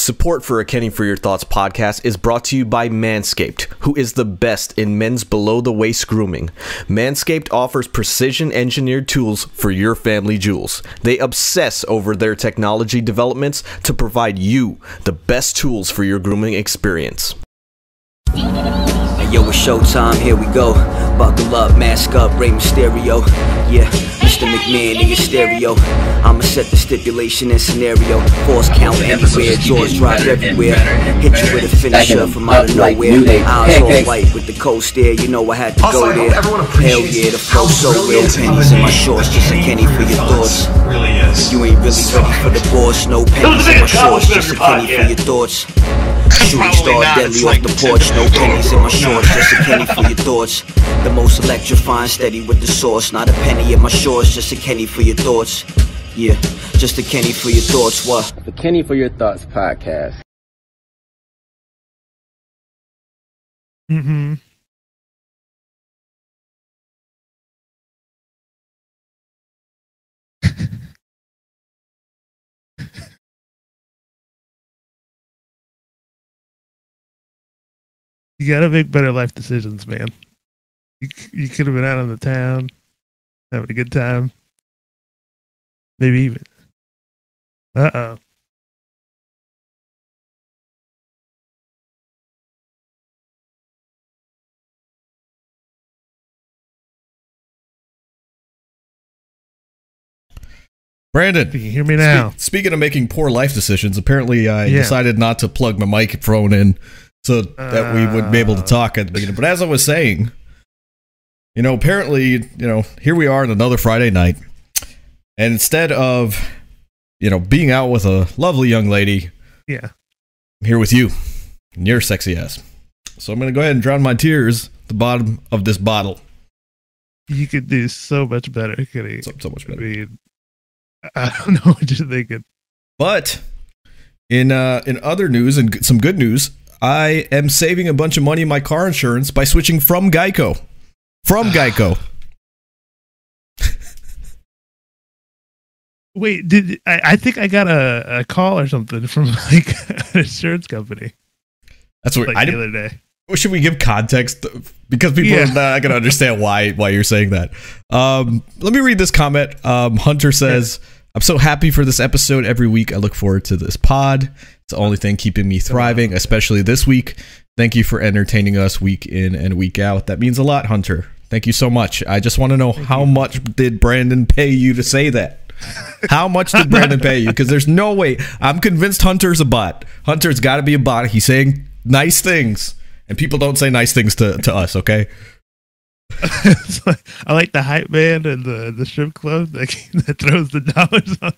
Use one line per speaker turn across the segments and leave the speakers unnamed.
Support for a Kenny for Your Thoughts podcast is brought to you by Manscaped, who is the best in men's below the waist grooming. Manscaped offers precision engineered tools for your family jewels. They obsess over their technology developments to provide you the best tools for your grooming experience.
Hey, yo, it's showtime, here we go. Buckle up, mask up, Rey Mysterio. Yeah, Mr. McMahon in your stereo. I'ma set the stipulation and scenario. Force count anywhere, jaws drop everywhere. Hit you with a finisher from out of nowhere. Eyes all white with the cold stare, you know I had to go there.
everyone
Hell
appreciates
yeah, the flow so real. Pennies in my shorts, just a Kenny for your thoughts.
really is.
You ain't really ready for the boss, no pennies in my shorts, just a penny for your thoughts. Shooting star
not,
deadly off the porch, no pennies in my shorts, just a penny for your thoughts. The most electrifying, steady with the sauce, not a penny in my shorts, just a penny for your thoughts. Yeah, just a penny for your thoughts. What?
The Kenny for Your Thoughts podcast.
Mm-hmm. You gotta make better life decisions, man. You, you could have been out on the town, having a good time. Maybe even. Uh oh.
Brandon,
You hear me now.
spe- speaking of making poor life decisions, apparently I
Yeah.
decided not to plug my microphone in so that we would be able to talk at the beginning. But as I was saying, you know, apparently, you know, here we are on another Friday night, and instead of, you know, being out with a lovely young lady,
Yeah.
I'm here with you, and you're sexy ass. So I'm gonna go ahead and drown my tears at the bottom of this bottle.
You could do so much better, could?
So, so much
I
better.
mean, I don't know what you're thinking.
But in uh, in other news and some good news, I am saving a bunch of money in my car insurance by switching from Geico. From Geico.
Wait, did I, I think I got a, a call or something from like an insurance company
That's what
like
I
the
didn't.
other day.
Should we give context because people
Yeah.
are not going to understand why why you're saying that? Um, let me read this comment. Um, Hunter says, "I'm so happy for this episode every week. I look forward to this pod. It's the only thing keeping me thriving, especially this week. Thank you for entertaining us week in and week out. That means a lot, Hunter. Thank you so much. I just want to know how much did Brandon pay you to say that? How much did Brandon pay you? Because there's no way. I'm convinced Hunter's a bot. Hunter's got to be a bot. He's saying nice things, and people don't say nice things to, to us. Okay.
Like- I like the hype band and the the strip club that, that throws the dollars on,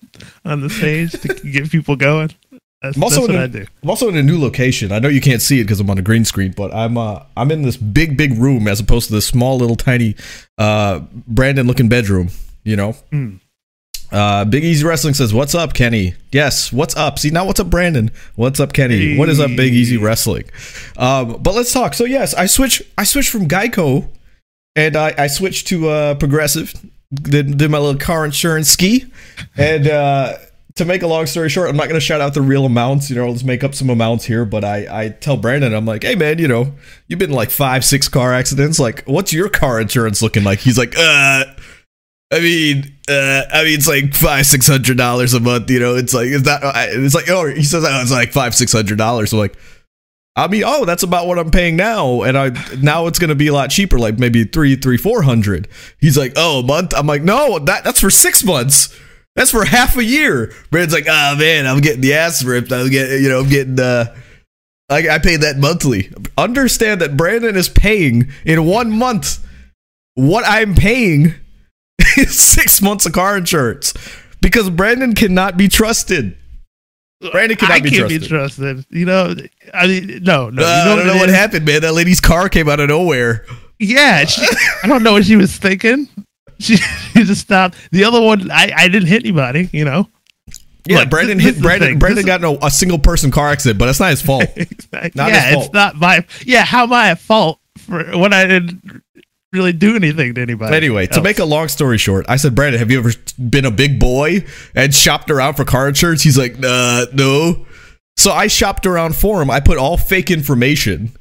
on the stage to get people going. That's,
I'm also
that's what
a-
I do.
I'm also in a new location. I know you can't see it because I'm on a green screen, but I'm uh I'm in this big big room as opposed to this small little tiny uh Brandon looking bedroom. You know.
Mm.
Uh, Big Easy Wrestling says, "What's up, Kenny? Yes, what's up? See now, what's up, Brandon? What's up, Kenny? What is up, Big Easy Wrestling? Um, but let's talk. So yes, I switch. I switch from Geico, and I, I switched to uh, Progressive. Did, did my little car insurance ski, and uh, to make a long story short, I'm not going to shout out the real amounts. You know, let's make up some amounts here. But I I tell Brandon, I'm like, hey man, you know, you've been in like five six car accidents. Like, what's your car insurance looking like? He's like, uh. I mean, uh, I mean, it's like five, six hundred dollars a month. You know, it's like it's not. It's like oh, he says oh, it's like five, six hundred dollars. So like, I mean, oh, that's about what I'm paying now, and I now it's gonna be a lot cheaper, like maybe three, three, four hundred. He's like, oh, a month. I'm like, no, that that's for six months. That's for half a year. Brandon's like, oh man, I'm getting the ass ripped. I'm getting, you know, I'm getting. uh I, I pay that monthly. Understand that Brandon is paying in one month what I'm paying is six months of car insurance because Brandon cannot be trusted. Brandon cannot
I
be
can't
trusted.
be trusted. You know, I mean, no, no.
Uh,
you know
I don't know what
is?
happened, man. That lady's car came out of nowhere.
Yeah, she, I don't know what she was thinking. She, she just stopped. The other one, I, I didn't hit anybody. You know,
Yeah,
Look,
Brandon hit Brandon. Brandon got a, a single person car accident, but that's not his fault.
Exactly.
Not
yeah,
his fault.
it's not my. Yeah, how am I at fault for when I didn't really do anything to anybody?
Anyway, to make a long story short, I said, Brandon, have you ever been a big boy and shopped around for car insurance? He's like, uh, no. So I shopped around for him. I put all fake information,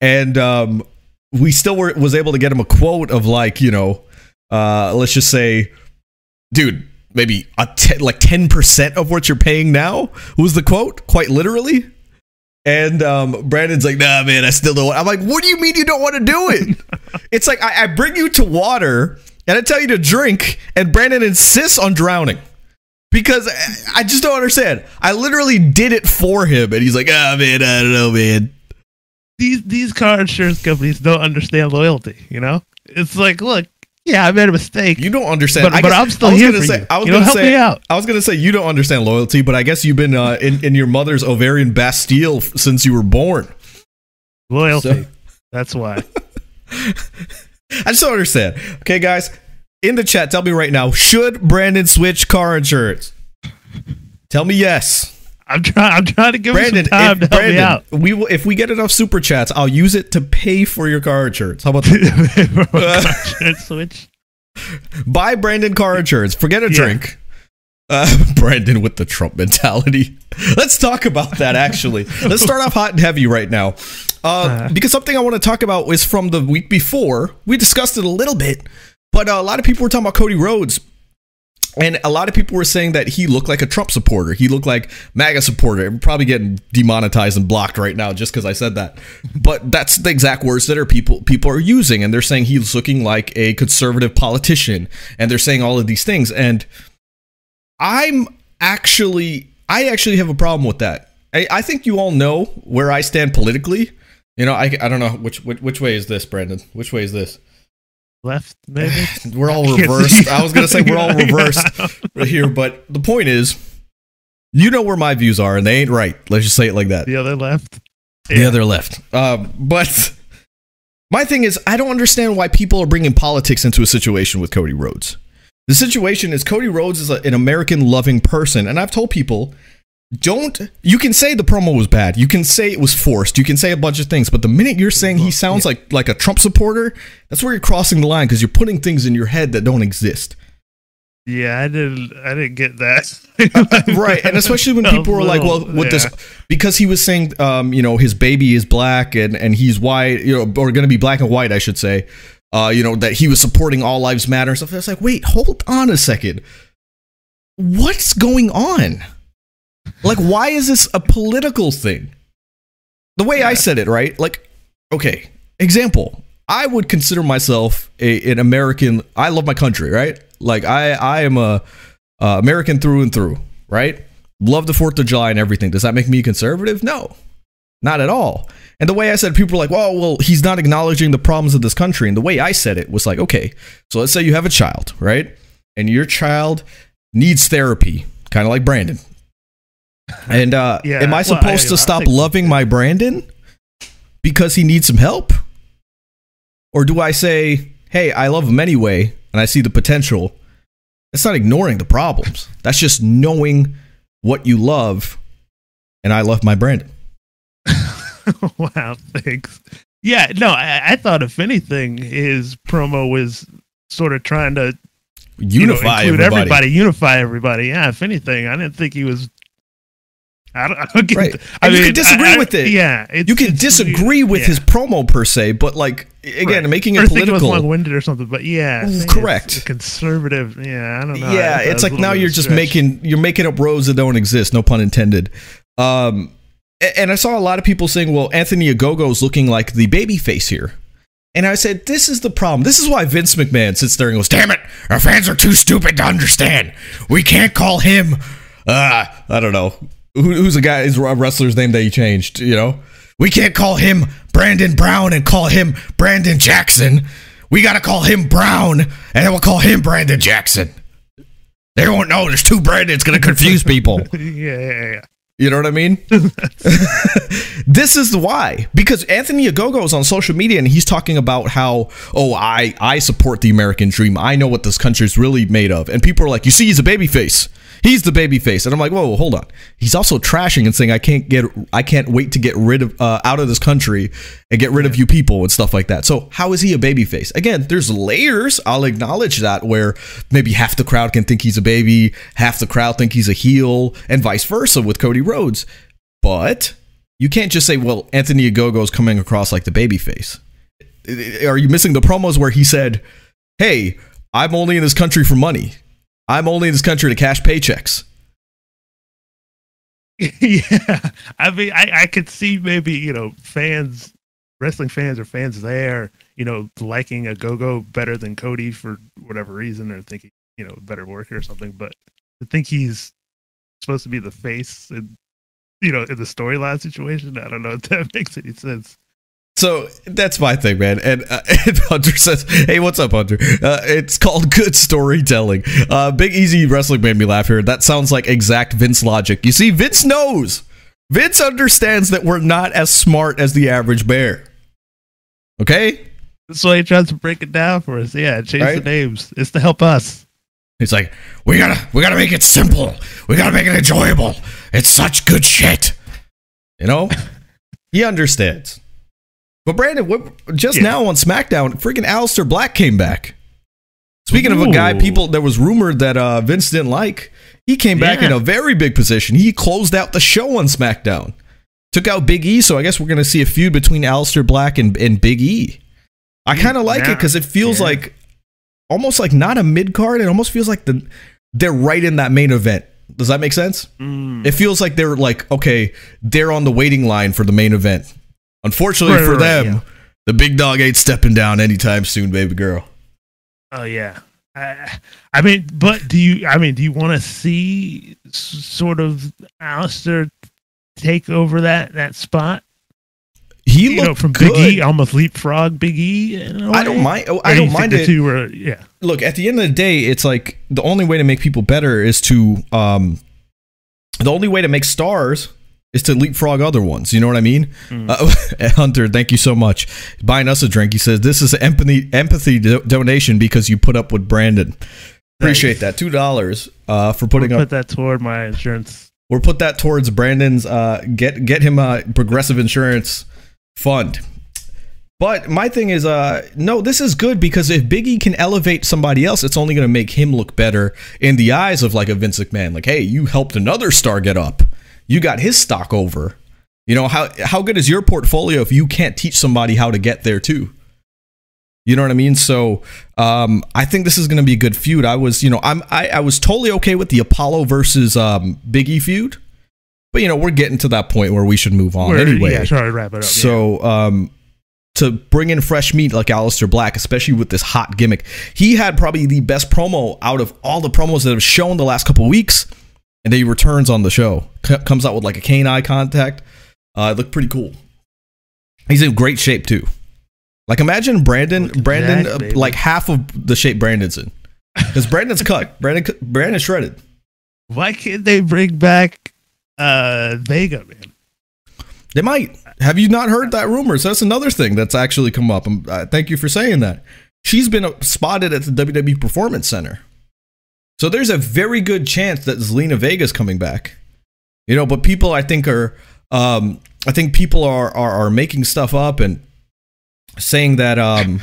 and um, we still were was able to get him a quote of like you know, uh, let's just say, dude, maybe a like ten percent of what you're paying now was the quote, quite literally. And um, Brandon's like, nah, man, I still don't. Want-. I'm like, what do you mean you don't want to do it? it's like I, I bring you to water and I tell you to drink, and Brandon insists on drowning because I- I just don't understand. I literally did it for him, and he's like, ah, man, I don't know, man.
These these car insurance companies don't understand loyalty. You know, it's like, look, yeah, I made a mistake.
You don't understand.
But-
I
but
guess-
I'm still
I was
here
gonna
for
say,
you.
I was
You know,
gonna
help
say,
me out.
I was gonna say you don't understand loyalty, but I guess you've been uh, in in your mother's ovarian bastille f- since you were born.
loyalty.
So-
That's why.
I just don't understand. Okay, guys, in the chat, tell me right now: Should Brandon switch car insurance? Tell me yes.
I'm trying. I'm trying to give
Brandon,
time
if,
to help me out.
we will, if we get enough super chats, I'll use it to pay for your car insurance. How about that?
Car insurance switch.
Buy Brandon car insurance. Forget a
Yeah.
drink. Uh, Brandon with the Trump mentality. Let's talk about that. Actually, let's start off hot and heavy right now, uh,
Uh.
because something I want to talk about is from the week before. We discussed it a little bit, but uh, a lot of people were talking about Cody Rhodes, and a lot of people were saying that he looked like a Trump supporter. He looked like MAGA supporter. I'm probably getting demonetized and blocked right now just because I said that. But that's the exact words that are people people are using, and they're saying he's looking like a conservative politician, and they're saying all of these things. And I'm actually, I actually have a problem with that. I, I think you all know where I stand politically. You know, I, I don't know which, which which way is this, Brandon? Which way is this?
Left, maybe.
We're all reversed. I was gonna say we're all reversed here, but the point is, you know where my views are, and they ain't right. Let's just say it like that.
the other left. yeah.
The other left. Um, but my thing is, I don't understand why people are bringing politics into a situation with Cody Rhodes. The situation is Cody Rhodes is a, an American loving person, and I've told people, don't. You can say the promo was bad. You can say it was forced. You can say a bunch of things, but the minute you're saying he sounds like like a Trump supporter, that's where you're crossing the line because you're putting things in your head that don't exist.
Yeah, I didn't. I didn't get that.
right and especially when people were like well with this because he was saying um you know his baby is black and and he's white you know or to be black and white i should say uh you know that he was supporting all lives matter and stuff it's like wait hold on a second what's going on like why is this a political thing the way i said it right like okay example i would consider myself a, an american i love my country right like i i am a uh, American through and through, right? Love the Fourth of July and everything. Does that make me conservative? No, not at all. And the way I said, people were like, "Well, well, he's not acknowledging the problems of this country." And the way I said it was like, "Okay, so let's say you have a child, right? And your child needs therapy, kind of like Brandon. And uh,
Yeah,
am I
well,
supposed
I-
to
I
stop loving my Brandon because he needs some help, or do I say, "Hey, I love him anyway, and I see the potential"? That's not ignoring the problems. That's just knowing what you love. And I love my Brandon.
wow, thanks. Yeah, no, I, I thought if anything, his promo was sort of trying to you know,
Unify
include
everybody.
unify everybody. Yeah, if anything, I didn't think he was. I don't, I don't get
Right.
I
And you can disagree
I- I-
with it.
Yeah,
You can disagree with
yeah.
his promo per se, but like again,
Right.
making
Or
it
was
political.
long-winded or something. But yeah,
correct.
Conservative. Yeah, I don't know.
Yeah, it's like now you're just
stretch.
making you're making up roads that don't exist. No pun intended. Um, and I saw a lot of people saying, "Well, Anthony Ogogo is looking like the baby face here." And I said, "This is the problem. This is why Vince McMahon sits there and goes, "Damn it, our fans are too stupid to understand. We can't call him, uh, I don't know, who, who's the guy, his wrestler's name that he changed. You know, we can't call him Brandon Brown and call him Brandon Jackson. We got to call him Brown, and then we'll call him Brandon Jackson." They won't know. There's two Brandons. Going to confuse people.
yeah, yeah, yeah.
You know what I mean? this is the why. Because Anthony Ogogo is on social media and he's talking about how, oh, I, I support the American dream. I know what this country's really made of. And people are like, you see, he's a baby face. He's the baby face. And I'm like, whoa, hold on. He's also trashing and saying, I can't get, I can't wait to get rid of, uh, out of this country and get rid of you people and stuff like that. So how is he a baby face? Again, there's layers. I'll acknowledge that where maybe half the crowd can think he's a baby, half the crowd think he's a heel, and vice versa with Cody Rhodes. But you can't just say, well, Anthony Ogogo is coming across like the babyface. Are you missing the promos where he said, hey, I'm only in this country for money. I'm only in this country to cash paychecks.
yeah, I mean, I, I could see maybe you know fans, wrestling fans or fans there, you know, liking Ogogo better than Cody for whatever reason, or thinking you know better worker or something. But to think he's supposed to be the face, and you know, in the storyline situation, I don't know if that makes any sense.
So that's my thing, man. And, uh, and Hunter says, "Hey, what's up, Hunter? Uh, it's called good storytelling." Uh, Big Easy Wrestling made me laugh here. That sounds like exact Vince logic. You see, Vince knows. Vince understands that we're not as smart as the average bear. Okay,
So he tries to break it down for us. Yeah, change
Right.
the names. It's to help us.
He's like, we gotta, we gotta make it simple. We gotta make it enjoyable. It's such good shit. You know, he understands. But Brandon, what, just
Yeah.
now on SmackDown, freaking Aleister Black came back. Speaking of a guy, people that was rumored that uh, Vince didn't like, he came back
Yeah.
in a very big position. He closed out the show on SmackDown, took out Big E. So I guess we're gonna see a feud between Aleister Black and, and Big E. I kind of like it because it feels
yeah.
like almost like not a mid card. It almost feels like the they're right in that main event. Does that make sense?
Mm.
It feels like they're like okay, they're on the waiting line for the main event. Unfortunately
Right,
for
right,
them,
yeah.
the big dog ain't stepping down anytime soon, baby girl.
Oh yeah. I, I mean, but do you? I mean, do you want to see s- sort of Aleister take over that that spot?
He
you
looked
know, from
good.
Big E, almost leapfrog Big E.
I don't mind.
Or
I don't mind it.
Two yeah.
look at the end of the day it's like the only way to make people better is to um the only way to make stars is to leapfrog other ones you know what i mean
Mm.
uh, hunter thank you so much buying us a drink he says this is an empathy empathy do- donation because you put up with brandon appreciate
Nice.
that two dollars uh for putting
Put
up Put
that toward my insurance.
we'll put that towards brandon's uh get get him a progressive insurance fund but my thing is, uh, no, this is good because if Biggie can elevate somebody else, it's only going to make him look better in the eyes of like a Vince McMahon. Like, hey, you helped another star get up. You got his stock over. You know how how good is your portfolio if you can't teach somebody how to get there too? You know what I mean? So um, I think this is going to be a good feud. I was, you know, I'm I, I was totally okay with the Apollo versus um, Biggie feud, but you know we're getting to that point where we should move on
We're-
anyway.
yeah, try to wrap it up. yeah.
So, um, to bring in fresh meat like Aleister Black, especially with this hot gimmick, he had probably the best promo out of all the promos that have shown the last couple weeks. And then he returns on the show, C- comes out with like a cane eye contact. Uh, it looked pretty cool. He's in great shape too. Like imagine Brandon, Brandon,
that,
uh, like half of the shape Brandon's in, because Brandon's cut. Brandon, Brandon's shredded.
why can't they bring back uh Vega, man?
They might. Have you not heard that rumor? So that's another thing that's actually come up. Um, uh, thank you for saying that. She's been uh, spotted at the WWE Performance Center. So there's a very good chance that Zelina Vega's coming back. You know, but people I think are um I think people are are, are making stuff up and saying that um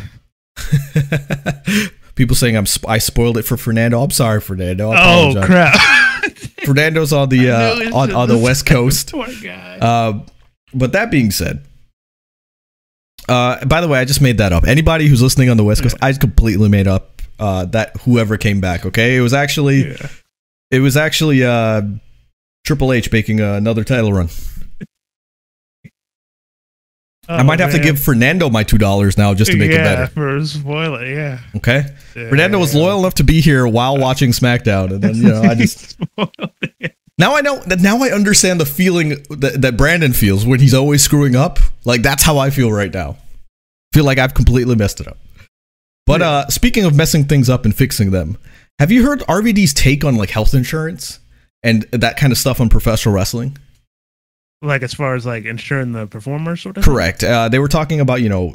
people saying I'm sp- I spoiled it for Fernando. I'm sorry, Fernando. I
Oh
apologize.
crap!
Fernando's on the uh, on, on the West Coast.
Poor guy.
Uh, but that being said, uh, by the way, I just made that up. Anybody who's listening on the West Coast, I completely made up uh, that whoever came back. Okay, it was actually
yeah.
it was actually uh, Triple H making uh, another title run. I
Oh,
might have to give Fernando my two dollars now just to make
yeah,
it better.
for spoiler. Yeah.
Okay,
yeah
Fernando was loyal enough to be here while watching SmackDown, and then you know I just Now I know that now I understand the feeling that, that Brandon feels when he's always screwing up. Like that's how I feel right now. Feel like I've completely messed it up. But uh speaking of messing things up and fixing them, have you heard RVD's take on like health insurance and that kind of stuff on professional wrestling?
like as far as like insuring the performer sort of.
Correct. Uh, they were talking about you know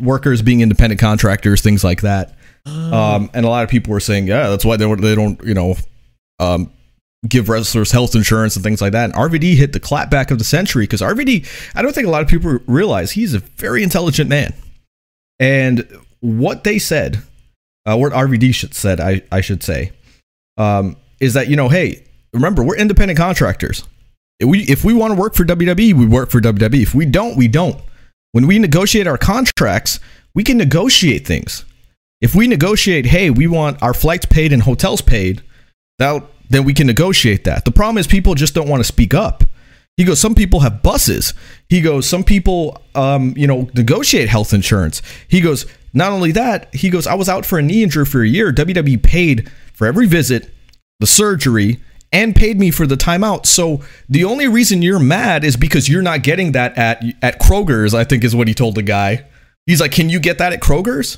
workers being independent contractors, things like that.
thing?
Um, and a lot of people were saying, yeah, that's why they don't, they don't you know, um, give wrestlers health insurance and things like that. And RVD hit the clapback of the century because RVD, I don't think a lot of people realize he's a very intelligent man. And what they said, uh, what RVD should said, I, I should say, um, is that you know, hey, remember we're independent contractors. If we if we want to work for WWE, we work for WWE. If we don't, we don't. When we negotiate our contracts, we can negotiate things. If we negotiate, hey, we want our flights paid and hotels paid, that then we can negotiate that. The problem is people just don't want to speak up. He goes, some people have buses. He goes, some people, um, you know, negotiate health insurance. He goes, not only that, he goes, I was out for a knee injury for a year. WWE paid for every visit, the surgery, and paid me for the timeout. So the only reason you're mad is because you're not getting that at at Kroger's. I think is what he told the guy. He's like, "Can you get that at Kroger's?"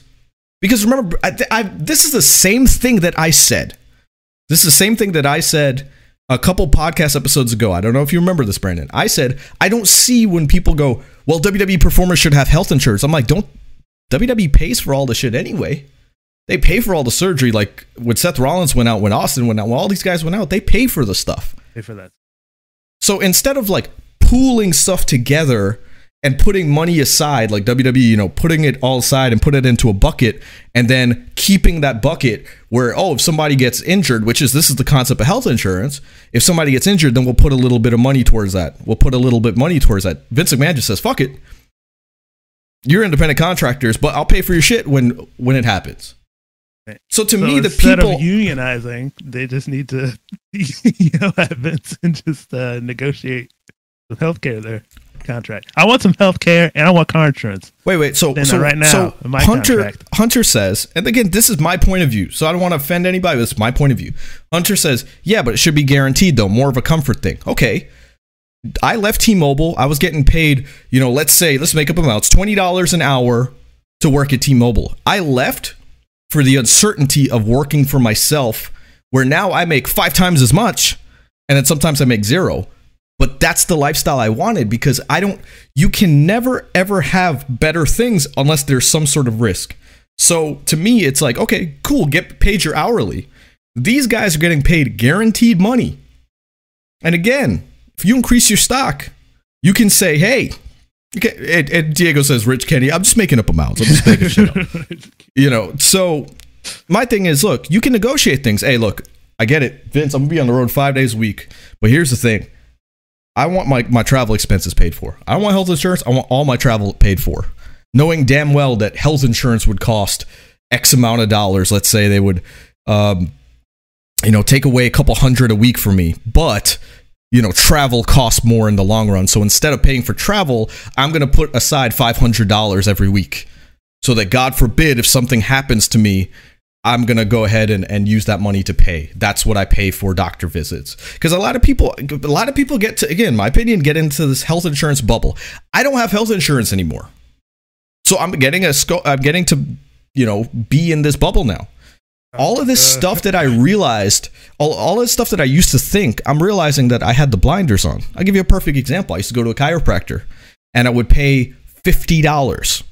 Because remember, I, I, this is the same thing that I said. This is the same thing that I said a couple podcast episodes ago. I don't know if you remember this, Brandon. I said I don't see when people go, "Well, WWE performers should have health insurance." I'm like, don't. WWE pays for all the shit anyway. They pay for all the surgery. Like when Seth Rollins went out, when Austin went out, when all these guys went out, they pay for the stuff.
Pay for that.
So instead of like pooling stuff together and putting money aside, like WWE, you know, putting it all aside and put it into a bucket and then keeping that bucket where, oh, if somebody gets injured, which is this is the concept of health insurance, if somebody gets injured, then we'll put a little bit of money towards that. We'll put a little bit of money towards that. Vince McMahon just says, fuck it. You're independent contractors, but I'll pay for your shit when when it happens. So to
So
me, the people
unionizing, they just need to yell at Vince and just uh, negotiate some healthcare there contract. I want some healthcare and I want car insurance.
Wait, wait. So, so
right now,
so
my
Hunter
contract.
Hunter says, and again, this is my point of view, so I don't want to offend anybody. But it's my point of view. Hunter says, yeah, but it should be guaranteed though, more of a comfort thing. Okay. I left T-Mobile. I was getting paid, you know, let's say, let's make up amounts, twenty dollars an hour to work at T-Mobile. I left for the uncertainty of working for myself, where now I make five times as much, and then sometimes I make zero. But that's the lifestyle I wanted because I don't, you can never ever have better things unless there's some sort of risk. So to me, it's like, okay, cool, get paid your hourly. These guys are getting paid guaranteed money. And again, if you increase your stock, you can say, hey, can, and, and Diego says, Rich Kenny, I'm just making up amounts. I'm just making shit up. You know so my thing is look you can negotiate things. Hey look i get it vince i'm gonna be on the road five days a week but here's the thing. I want my, my travel expenses paid for. I don't want health insurance i want all my travel paid for. Knowing damn well that health insurance would cost x amount of dollars let's say they would um, you know take away a couple hundred a week for me but you know travel costs more in the long run so instead of paying for travel i'm going to put aside $500 every week so that God forbid if something happens to me, I'm gonna go ahead and, and use that money to pay. That's what I pay for doctor visits. Because a lot of people, a lot of people get to, again, my opinion, get into this health insurance bubble. I don't have health insurance anymore, so I'm getting a I'm getting to, you know, be in this bubble now. All of this stuff that I realized, all, all this stuff that I used to think, I'm realizing that I had the blinders on. I'll give you a perfect example. I used to go to a chiropractor and I would pay $50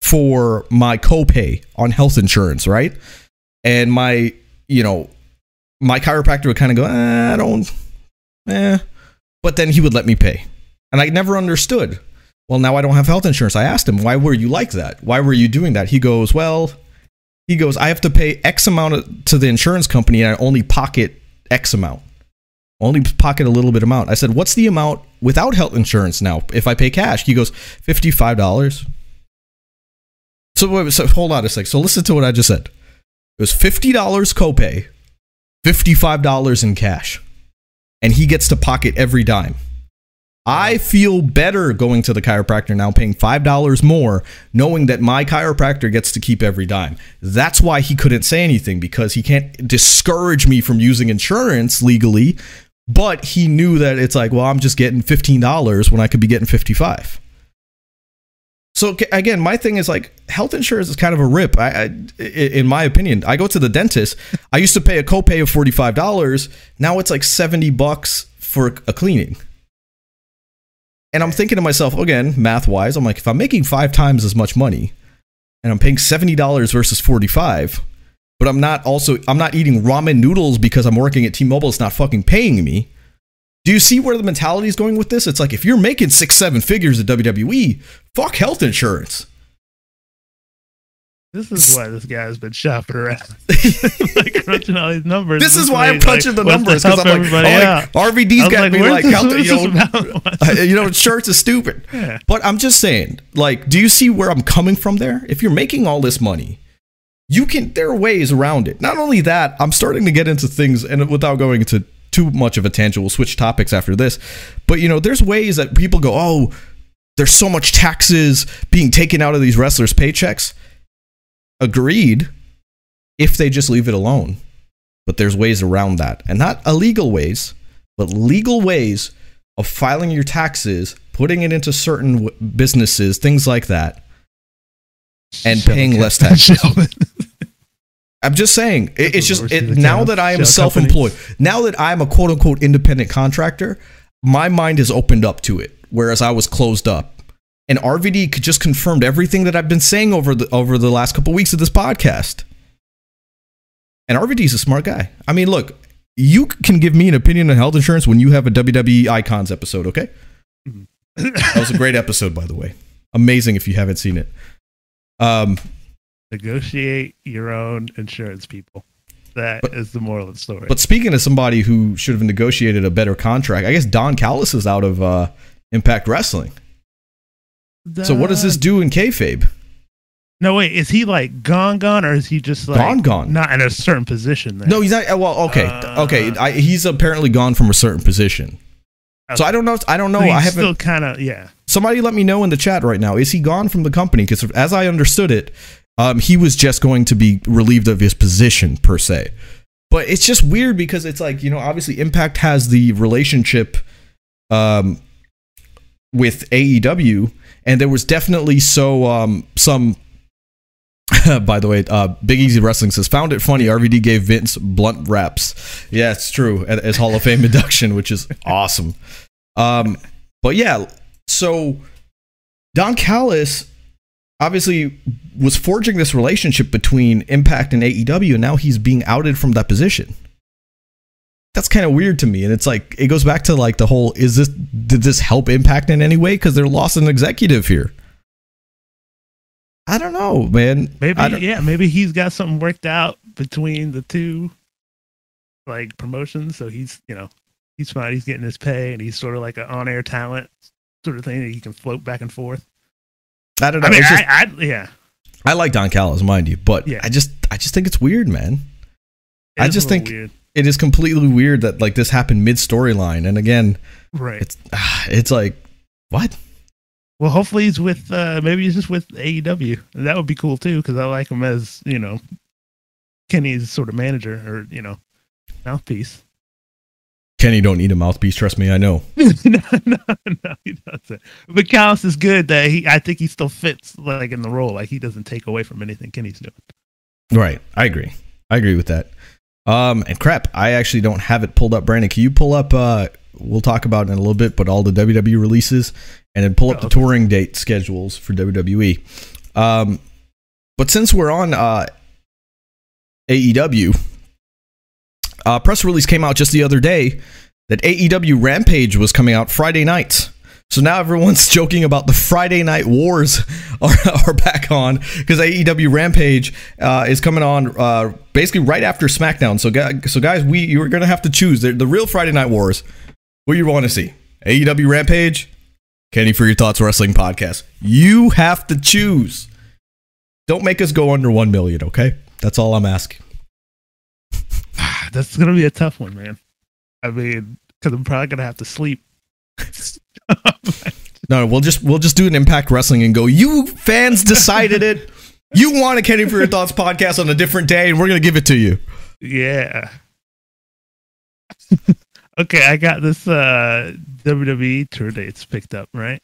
for my copay on health insurance, right? And my, you know, my chiropractor would kind of go, eh, I don't, eh. But then he would let me pay. And I never understood. Well, now I don't have health insurance. I asked him, why were you like that? Why were you doing that? He goes, well, he goes, I have to pay X amount to the insurance company and I only pocket X amount. Only pocket a little bit amount. I said, what's the amount without health insurance now if I pay cash? He goes, $55. So wait, so hold on a sec. So listen to what I just said. It was fifty dollars copay, fifty-five dollars in cash, and he gets to pocket every dime. I feel better going to the chiropractor now, paying five dollars more, knowing that my chiropractor gets to keep every dime. That's why he couldn't say anything because he can't discourage me from using insurance legally. But he knew that it's like, well, I'm just getting fifteen dollars when I could be getting fifty-five. So again, my thing is like health insurance is kind of a rip. I, i- in my opinion, I go to the dentist. I used to pay a copay of forty five dollars. Now it's like seventy bucks for a cleaning. And I'm thinking to myself again, math wise, I'm like, if I'm making five times as much money, and I'm paying seventy dollars versus forty five, but I'm not also I'm not eating ramen noodles because I'm working at T-Mobile. It's not fucking paying me. Do you see where the mentality is going with this? It's like if you're making six, seven figures at WWE, fuck health insurance.
This is why this guy's been shopping around, like crunching all these numbers.
This is why I'm crunching the numbers because I'm like, I'm like. RVD's got
like,
me like,
this-
you
this
know. You know, shirts is stupid.
Yeah.
But I'm just saying, like, do you see where I'm coming from there? If you're making all this money, you can, there are ways around it. Not only that, I'm starting to get into things, and without going into too much of a tangent, we'll switch topics after this. But, you know, there's ways that people go, oh, there's so much taxes being taken out of these wrestlers' paychecks. Agreed, if they just leave it alone. But there's ways around that. And not illegal ways, but legal ways of filing your taxes, putting it into certain w- businesses, things like that, and paying less taxes. I'm just saying, it- it's just it, now that I am self-employed, now that I'm a quote unquote independent contractor, my mind is opened up to it, whereas I was closed up. And RVD just confirmed everything that I've been saying over the over the last couple weeks of this podcast. And RVD's a smart guy. I mean, look, you can give me an opinion on health insurance when you have a WWE Icons episode, okay? That was a great episode, by the way. Amazing if you haven't seen it. Um,
Negotiate your own insurance, people. That is
But-
the moral of the story.
but speaking of somebody who should have negotiated a better contract, I guess Don Callis is out of uh, Impact Wrestling. So what does this do in kayfabe?
No, wait. Is he like gone, gone, or is he just like
Gone, gone.
Not in a certain position. Then?
No, he's not. uh, Well, okay,
Uh,
okay. I, he's apparently gone from a certain position. So I don't know. I don't know.
But
I haven't.
still kind of yeah.
somebody let me know in the chat right now. Is he gone from the company? Because as I understood it, um, he was just going to be relieved of his position per se. But it's just weird because it's like you know, obviously Impact has the relationship um, with AEW, and there was definitely so um, some. By the way, uh, Big Easy Wrestling says found it funny. RVD gave Vince blunt wraps. Yeah, it's true as Hall of Fame induction, which is awesome. Um, but yeah, so Don Callis obviously was forging this relationship between Impact and AEW, and now he's being outed from that position. That's kind of weird to me, and it's like it goes back to like the whole: is this did this help Impact in any way? Because they're lost an executive here. I don't know, man.
Maybe yeah. Maybe he's got something worked out between the two, like promotions. So he's you know he's fine. He's getting his pay, and he's sort of like an on-air talent sort of thing that he can float back and forth.
I don't know.
I mean,
just-
I, I yeah.
I like Don Callis, mind you, but
Yeah.
I just I just think it's weird, man.
it
I just think-
weird.
It is completely weird that like this happened mid storyline, and again,
right.
it's it's like what?
Well, hopefully he's with uh maybe he's just with AEW. And that would be cool too because I like him as you know Kenny's sort of manager or you know mouthpiece.
Kenny don't need a mouthpiece. Trust me, I know.
no, no, no, he doesn't. But Callis is good that he. I think he still fits like in the role. Like he doesn't take away from anything Kenny's doing.
Right, I agree. I agree with that. Um, and crap, I actually don't have it pulled up. Brandon, can you pull up? Uh, we'll talk about it in a little bit, but all the WWE releases, and then pull up
Oh,
the touring date schedules for WWE. Um, but since we're on uh, AEW, uh, press release came out just the other day that AEW Rampage was coming out Friday night. So now everyone's joking about the Friday Night Wars are, are back on because AEW Rampage uh, is coming on uh, basically right after SmackDown. So, so guys, we you're gonna have to choose the, the real Friday Night Wars. What you want to see? AEW Rampage, Kenny for your thoughts wrestling podcast. You have to choose. Don't make us go under one million, okay? That's all I'm asking.
That's gonna be a tough one, man. I mean, because I'm probably gonna have to sleep.
No, we'll just we'll just do an Impact Wrestling and go. You fans decided it. You want a Kenny for your thoughts podcast on a different day, and we're gonna give it to you.
yeah. okay, I got this uh WWE tour dates picked up, right?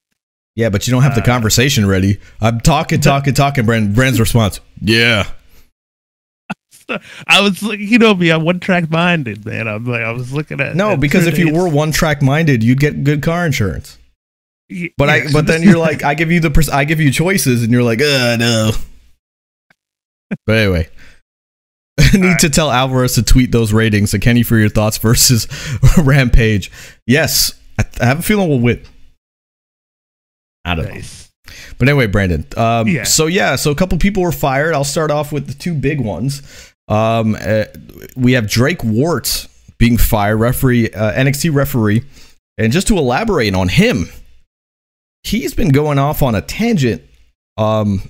Yeah, but you don't have the
Uh,
conversation ready. I'm talking, talking, talking. Brand Brand's response. Yeah.
I was like, you know me, I'm one track minded, man. I'm like, I was looking at
No,
at
because if you were one track minded, you'd get good car insurance. But I, but then you're like, I give you the, pers- I give you choices, and you're like, uh, no. But anyway, I need to tell Alvarez to tweet those ratings. So Kenny for your thoughts versus Rampage. Yes, I, I have a feeling we'll win. I don't know. But anyway, Brandon. Um,
Yeah.
So yeah, so a couple people were fired. I'll start off with the two big ones. Um, uh, we have Drake Wuertz being fired, referee, uh, NXT referee, and just to elaborate on him, he's been going off on a tangent. Um,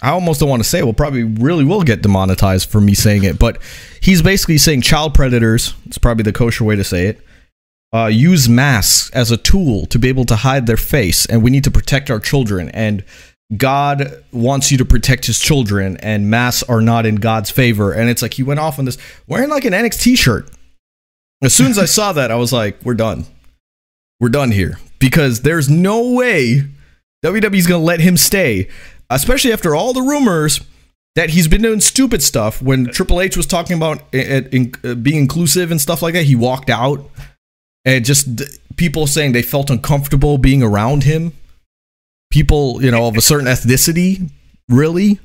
I almost don't want to say. it. We'll probably really will get demonetized for me saying it, but he's basically saying child predators. It's probably the kosher way to say it uh, use masks as a tool to be able to hide their face, and we need to protect our children. And God wants you to protect His children, and masks are not in God's favor. And it's like he went off on this wearing like an NXT shirt. As soon as I saw that, I was like, "We're done. We're done here." Because there's no way WWE's gonna let him stay, especially after all the rumors that he's been doing stupid stuff. When Triple H was talking about it, it, uh, being inclusive and stuff like that, he walked out. And just d- people saying they felt uncomfortable being around him. People you know of a certain ethnicity really?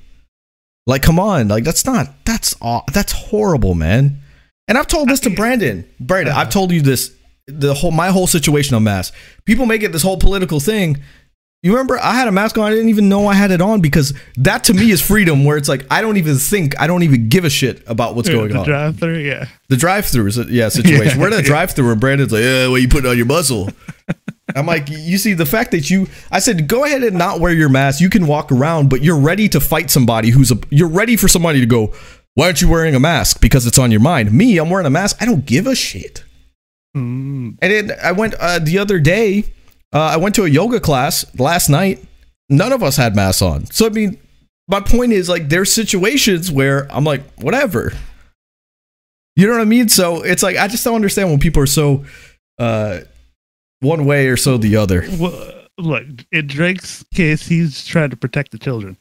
Like come on like that's not that's aw- that's horrible man. And i've told this to brandon. Brandon i've told you this the whole my whole situation on mask people make it this whole political thing you remember i had a mask on i didn't even know i had it on because that to me is freedom where it's like i don't even think i don't even give a shit about what's going
the
on
drive through, yeah.
the drive-through is a, yeah situation.
Yeah.
We're in a drive-through where Brandon's like, yeah, well, you put it on your muzzle. I'm like, you see, the fact that you, I said, go ahead and not wear your mask. You can walk around, but you're ready to fight somebody who's a, you're ready for somebody to go, why aren't you wearing a mask? Because it's on your mind. Me, I'm wearing a mask. I don't give a shit.
Mm,
And then I went uh, the other day. Uh, I went to a yoga class last night. None of us had masks on. So I mean, my point is like there's situations where I'm like, whatever. You know what I mean? So it's like I just don't understand when people are so uh, one way or so the other.
well, look, in Drake's case, he's trying to protect the children.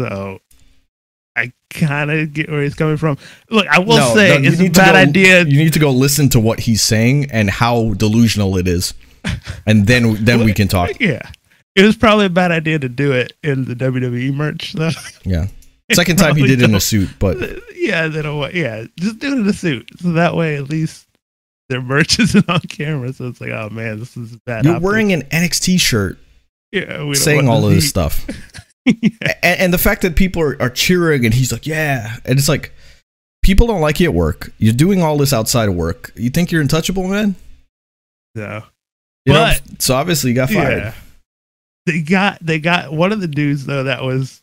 So I kind of get where he's coming from. Look, I will
No,
say
no,
it's a bad
go-
idea.
You need to go listen to what he's saying and how delusional it is, and then then we can talk.
Yeah. It was probably a bad idea to do it in the WWE merch, though.
Yeah. Second time he did it in a suit, but
yeah, they don't want. Yeah, just do it in a suit, so that way at least their merch isn't on camera. So it's like, oh man, this is bad.
you're
optics.
wearing an NXT shirt
yeah,
saying all of this stuff.
yeah.
and, and the fact that people are, are cheering and he's like, yeah. And it's like, people don't like you at work. You're doing all this outside of work. You think you're untouchable, man?
So
You know,
But-
so obviously you got fired.
yeah, they got they got one of the dudes though that was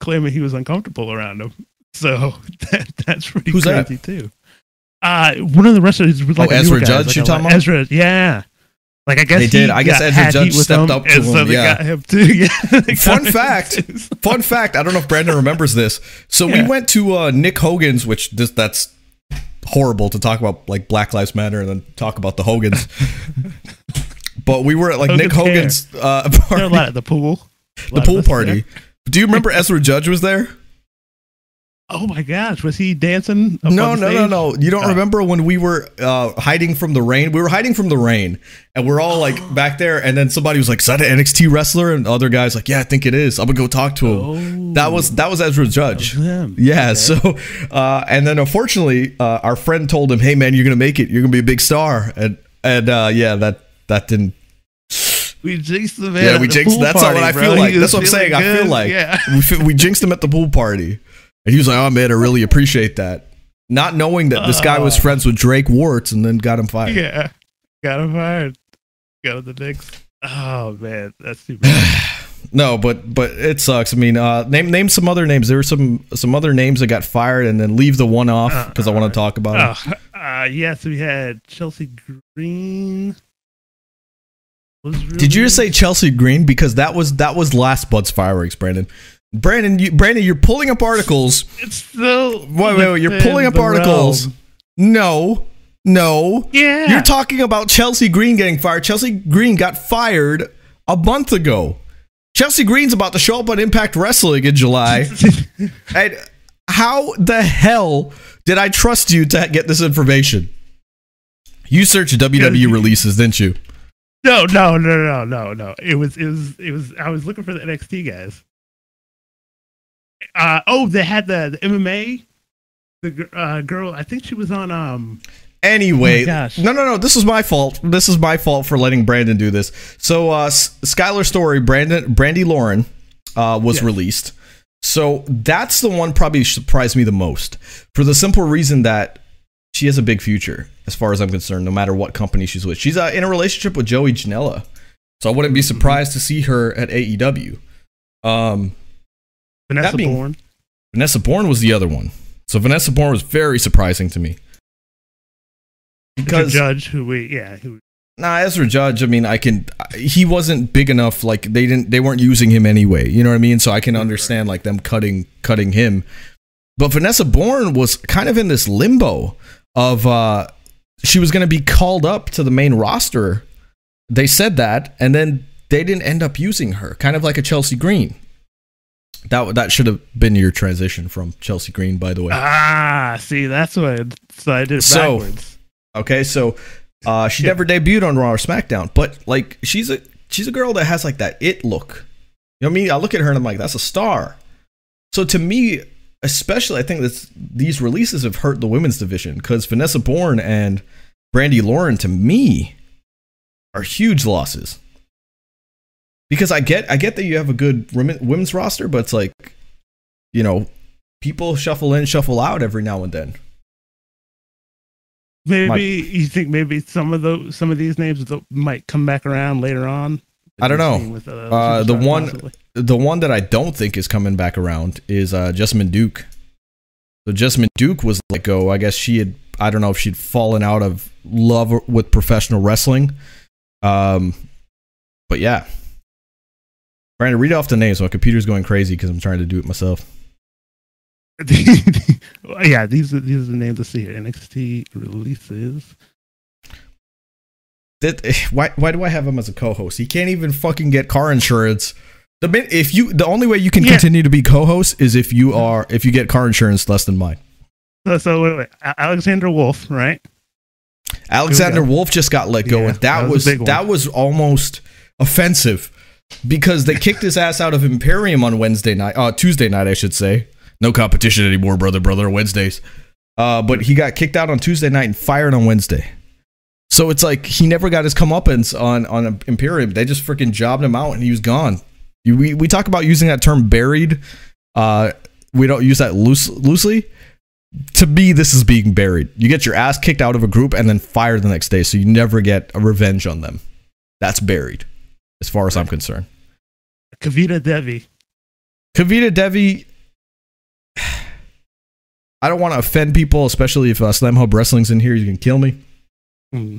claiming he was uncomfortable around him. So that, that's pretty
Who's that?
crazy too. Uh, one of the wrestlers was like
Oh, Ezra
guy,
Judge
like
you're
a-
talking about?
Ezra, yeah. Like I guess
They
he
did. I guess Ezra Judge stepped up to
so
him, yeah.
him too. Yeah,
Fun fact. Fun fact, I don't know if Brandon remembers this. So we went to uh, Nick Hogan's, which this that's horrible to talk about like Black Lives Matter and then talk about the Hogans. but we were at like Nick
Hogan's
Hogan's uh,
There
party,
a lot at the pool.
The pool party.
there.
Do you remember Ezra Judge was there?
Oh my gosh, was he dancing?
No, no, no, no. You don't
Oh.
remember when we were uh, hiding from the rain? We were hiding from the rain, and we're all like back there. And then somebody was like, "Is that an NXT wrestler?" And the other guys like, "Yeah, I think it is. I'm gonna go talk to him."
Oh,
That was that was Ezra Judge.
him.
Yeah.
Okay.
So, uh, and then unfortunately, uh, our friend told him, "Hey, man, you're gonna make it. You're gonna be a big star." And and uh, yeah, that that didn't.
we jinxed the man.
Yeah, we jinxed. That's
party,
what I
bro.
feel like.
was
That's what I'm saying.
feeling
I feel like
yeah.
we we jinxed him at the pool party, and he was like, "Oh man, I really appreciate that." Not knowing that this guy was
Oh.
friends with Drake Wuertz, and then got him fired.
Yeah, got him fired. Got him the Knicks. Oh man, that's bad.
No, but but it sucks. I mean, uh, name name some other names. There were some some other names that got fired, and then leave the one off because I want to talk about it.
oh, uh, yes, we had Chelsea Green. Was
Did you just say. Chelsea Green? Because that was that was last Bud's fireworks, Brandon. Brandon, you, Brandon, you're pulling up articles.
it's still?
Wait, wait, wait. You're pulling up articles.
realm.
No, no.
Yeah,
You're talking about Chelsea Green getting fired. Chelsea Green got fired a month ago. Chelsea Green's about to show up on Impact Wrestling in July. and how the hell did I trust you to get this information? You searched WWE releases, didn't you?
No, no, no, no, no, no. It was, it was, it was. I was looking for the NXT guys. Uh oh, they had the, the MMA. The uh, girl, I think she was on. Um,
Anyway,
Oh
no, no, no. This is my fault. This is my fault for letting Brandon do this. So, uh, S- Skylar Story, Brandon, Brandi Lauren, uh, was
Yes.
released. So that's the one probably surprised me the most for the simple reason that she has a big future, as far as I'm concerned. No matter what company she's with, she's uh, in a relationship with Joey Janela, so I wouldn't be surprised to see her at AEW. Um,
Vanessa
being-
Borne.
Vanessa Borne was the other one. So Vanessa Borne was very surprising to me.
Because Judge, who we yeah, who
Nah, Ezra Judge. I mean, I can. He wasn't big enough. Like they didn't. They weren't using him anyway. You know what I mean? So I can understand like them cutting cutting him. But Vanessa Borne was kind of in this limbo of uh she was going to be called up to the main roster. They said that, and then they didn't end up using her. Kind of like a Chelsea Green. That that should have been your transition from Chelsea Green, by the way.
ah, see that's what so I did it
So-
backwards.
Okay, so uh, she
Yeah.
never debuted on Raw or SmackDown, but like she's a she's a girl that has like that it look. You know what I mean? I look at her and I'm like, that's a star. So to me, especially, I think that these releases have hurt the women's division because Vanessa Borne and Brandi Lauren, to me, are huge losses. Because I get I get that you have a good women, women's roster, but it's like, you know, people shuffle in, shuffle out every now and then.
Maybe
My-
you think maybe some of those some of these names might come back around later on.
I don't know.
With, uh,
Uh, the one-
possibly.
the one that I don't think is coming back around is uh, Jessamyn Duke. So Jessamyn Duke was let go. I guess she had. I don't know if she'd fallen out of love with professional wrestling. Um, but yeah, Brandon, read off the names. My computer's going crazy because I'm trying to do it myself.
yeah, these are these are the names Let's see here. NXT releases.
That eh, why why do I have him as a co-host? He can't even fucking get car insurance. The if you the only way you can
Yeah.
continue to be co-host is if you are if you get car insurance less than mine.
So, so wait, wait. Alexander Wolfe, right?
Alexander. Wolfe just got let go,
Yeah,
and that,
that was
was, that was almost offensive because they kicked his ass out of Imperium on Wednesday night, uh, Tuesday night, I should say. No competition anymore, brother, brother. Wednesdays, uh, but he got kicked out on Tuesday night and fired on Wednesday. So it's like he never got his comeuppance on on Imperium. They just freaking jobbed him out, and he was gone. We we talk about using that term buried. Uh, we don't use that loose, loosely to me, this is being buried. You get your ass kicked out of a group and then fired the next day, so you never get a revenge on them. That's buried, as far as I'm concerned.
Kavita Devi.
Kavita Devi. I don't want to offend people, especially if uh, Slam Hub Wrestling's in here. You can kill me.
Hmm.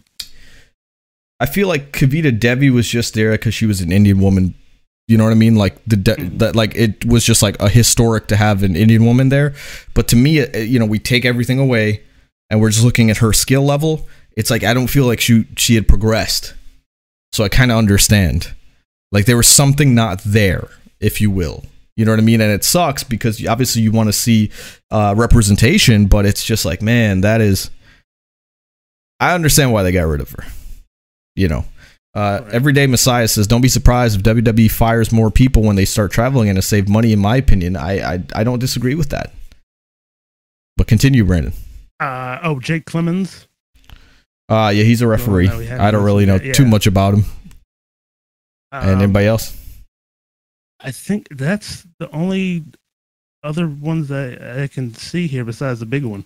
I feel like Kavita Devi was just there because she was an Indian woman. You know what I mean? Like the de-
Mhm.
that, like it was just like a historic to have an Indian woman there. But to me, it, you know, we take everything away, and we're just looking at her skill level. It's like I don't feel like she she had progressed. So I kind of understand. Like there was something not there, if you will. You know what I mean? And it sucks because obviously you want to see uh, representation, but it's just like, man, that is. I understand why they got rid of her. You know, uh,
Right.
Everyday Messiah says, "Don't be surprised if WWE fires more people when they start traveling and to save money." In my opinion, I I, I don't disagree with that. But continue, Brandon.
Uh, oh, Jake Clemens.
Uh, yeah, he's a referee.
no, haven't
I don't really know
that,
too much about him. And
Um,
anybody else?
I think that's the only other ones that I can see here besides the big one.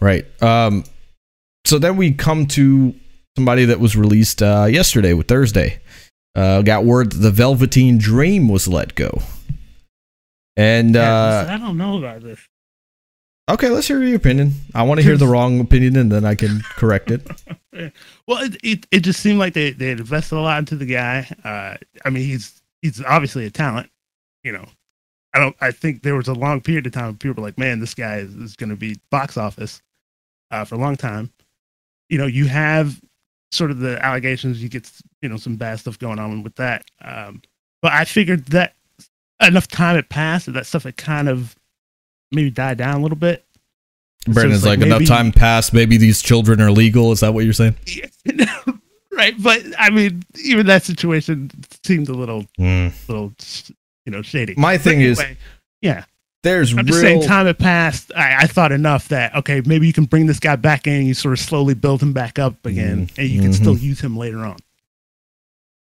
Right. Um, so then we come to somebody that was released uh, yesterday, with Thursday. Uh, got word that the Velveteen Dream was let go. And
Yeah,
uh,
I don't know about this.
Okay, let's hear your opinion. I want to hear the wrong opinion, and then I can correct it.
Well, it, it it just seemed like they they had invested a lot into the guy. Uh, I mean, he's he's obviously a talent. You know, I don't. I think there was a long period of time people were like, "Man, this guy is, is going to be box office uh, for a long time." You know, you have sort of the allegations. You get you know some bad stuff going on with that. Um, but I figured that enough time had passed that that stuff had kind of maybe die down a little bit. So
Brandon's
it's
like,
like
enough time passed. Maybe these children are legal. Is that what you're saying?
right but i mean even that situation seemed a little little you know shady
My thing is-
yeah
there's
I'm
real
saying, time had passed. I, I thought enough that okay, maybe you can bring this guy back in. You sort of slowly build him back up again, and you can
Mhm.
still use him later on.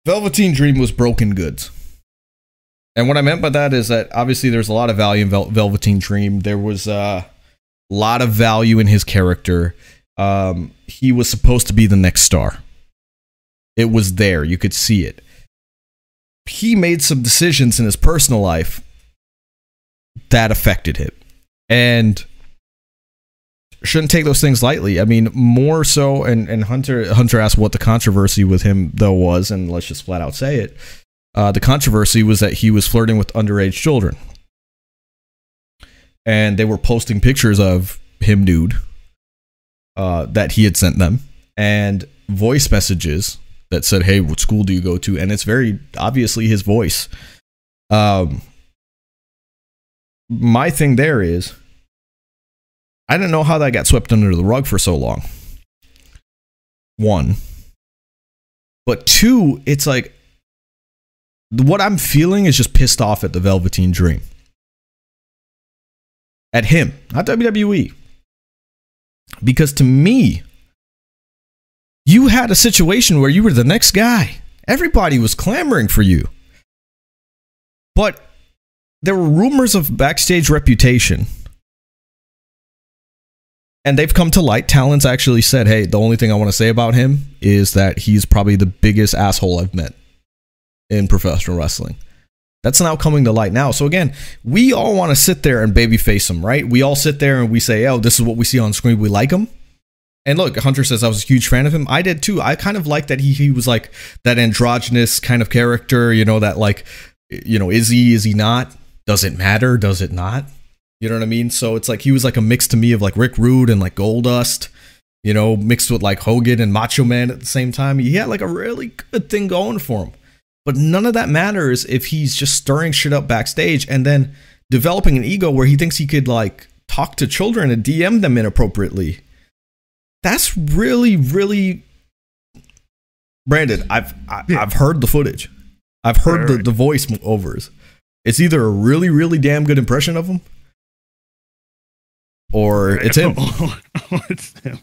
Velveteen Dream was broken goods. And what I meant by that is that obviously there's a lot of value in Vel- Velveteen Dream. There was a lot of value in his character. Um, he was supposed to be the next star. It was there. You could see it. He made some decisions in his personal life that affected him. And shouldn't take those things lightly. I mean, more so and, and Hunter Hunter asked what the controversy with him though was, and let's just flat out say it. Uh, the controversy was that he was flirting with underage children. And they were posting pictures of him nude uh, that he had sent them and voice messages that said, Hey, what school do you go to? And it's very obviously his voice. Um, my thing there is, I didn't know how that got swept under the rug for so long. One. But two, it's like what I'm feeling is just pissed off at the Velveteen Dream. At him, not WWE. Because to me, you had a situation where you were the next guy. Everybody was clamoring for you. But there were rumors of backstage reputation. And they've come to light. Talon's actually said, hey, the only thing I want to say about him is that he's probably the biggest asshole I've met in professional wrestling. That's now coming to light now. So again, we all want to sit there and babyface him, right? We all sit there and we say, "Oh, this is what we see on screen. We like him." And look, Hunter says I was a huge fan of him. I did too. I kind of like that he he was like that androgynous kind of character, you know, that like you know, is he is he not? Does it matter? Does it not? You know what I mean? So it's like he was like a mix to me of like Rick Rude and like Goldust, you know, mixed with like Hogan and Macho Man at the same time. He had like a really good thing going for him. But none of that matters if he's just stirring shit up backstage and then developing an ego where he thinks he could like talk to children and DM them inappropriately. That's really, really Brandon, I've I,
Yeah.
I've heard the footage. I've heard the, the voice overs. It's either a really, really damn good impression of him, or it's him.
it's him.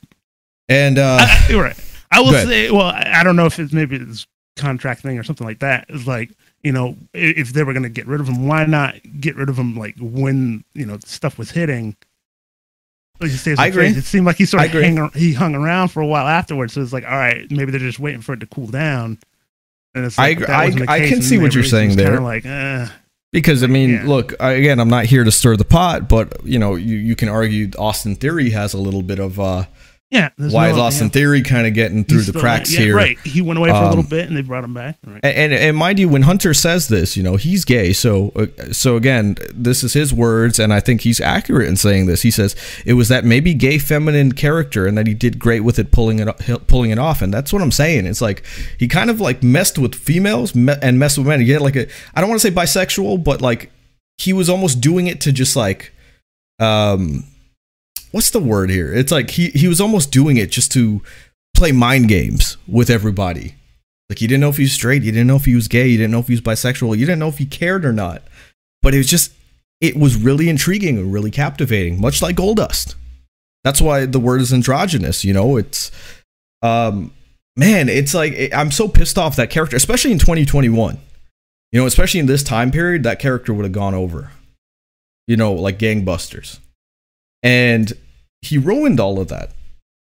And uh,
I, I- you're right. I will say, well, I I don't know if it's maybe this contract thing or something like that. It's like, you know, if they were going to get rid of him, why not get rid of him like when, you know, stuff was hitting? Like you say,
I agree.
It seemed like he sort of hang, he hung around for a while afterwards. So it's like, all right, maybe they're just waiting for it to cool down. And it's
I
like,
agree-
that wasn't the
I- I can see what you're saying there.
Like, eh.
Because I mean,
Yeah.
look, I, again, I'm not here to stir the pot, but you know, you, you can argue Austin Theory has a little bit of uh,
yeah.
why
no-
is Austin
yeah.
Theory kind of getting through
He's
the cracks
yeah,
here?
Right. He went away for a
Um,
little bit and they brought him back. Right.
And, and and mind you, when Hunter says this, you know, he's gay. So uh, so again, this is his words, and I think he's accurate in saying this. He says it was that maybe gay feminine character, and that he did great with it, pulling it pulling it off. And that's what I'm saying. It's like he kind of like messed with females and messed with men. He had like a I don't want to say bisexual, but like he was almost doing it to just like um what's the word here? It's like he he was almost doing it just to play mind games with everybody. Like you didn't know if he was straight, you didn't know if he was gay, you didn't know if he was bisexual, you didn't know if he cared or not. But it was just it was really intriguing and really captivating, much like Goldust. That's why the word is androgynous, you know, it's um man, it's like I'm so pissed off that character, especially in 2021. You know, especially in this time period, that character would have gone over. You know, like gangbusters. And he ruined all of that.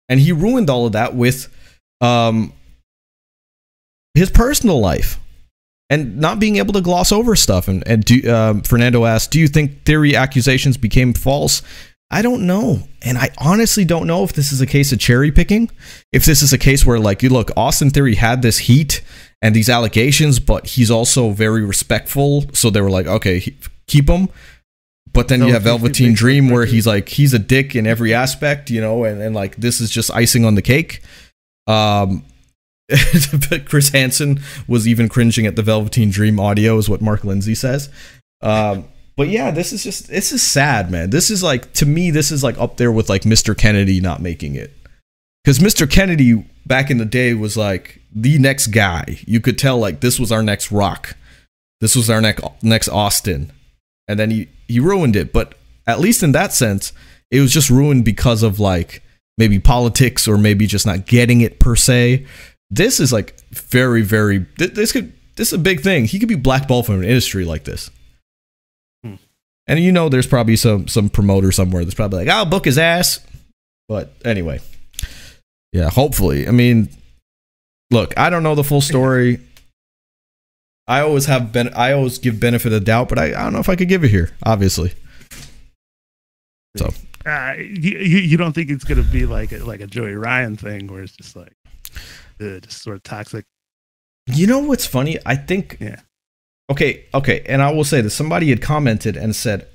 And he ruined all of that with um his personal life and not being able to gloss over stuff. And, and do, um, Fernando asked, Do you think theory accusations became false? I don't know. And I honestly don't know if this is a case of cherry picking. If this is a case where, like, you look, Austin Theory had this heat and these allegations, but he's also very respectful. So they were like, okay, keep him. But then you have
Velveteen Dream
where he's like, he's a dick in every aspect, you know, and, and like, this is just icing on the cake. Um, Chris Hansen was even cringing at the Velveteen Dream audio, is what Mark Lindsay says. Um, but yeah, this is just this is sad, man. This is like to me, this is like up there with like Mr. Kennedy not making it, because Mr. Kennedy back in the day was like the next guy. You could tell like this was our next Rock, this was our next next Austin, and then he he ruined it. But at least in that sense, it was just ruined because of like maybe politics or maybe just not getting it per se. This is like very very this could this is a big thing. He could be blackballed from an industry like this. Hmm. And you know, there's probably some some promoter somewhere that's probably like, "I'll book his ass." But anyway, yeah. Hopefully, I mean, look, I don't know the full story. I always have been. I always give benefit of doubt, but I, I don't know if I could give it here. Obviously, so
uh, you you don't think it's gonna be like a, like a Joey Ryan thing where it's just like uh, just sort of toxic
you know what's funny? I think.
Yeah.
Okay, okay, and I will say that somebody had commented and said,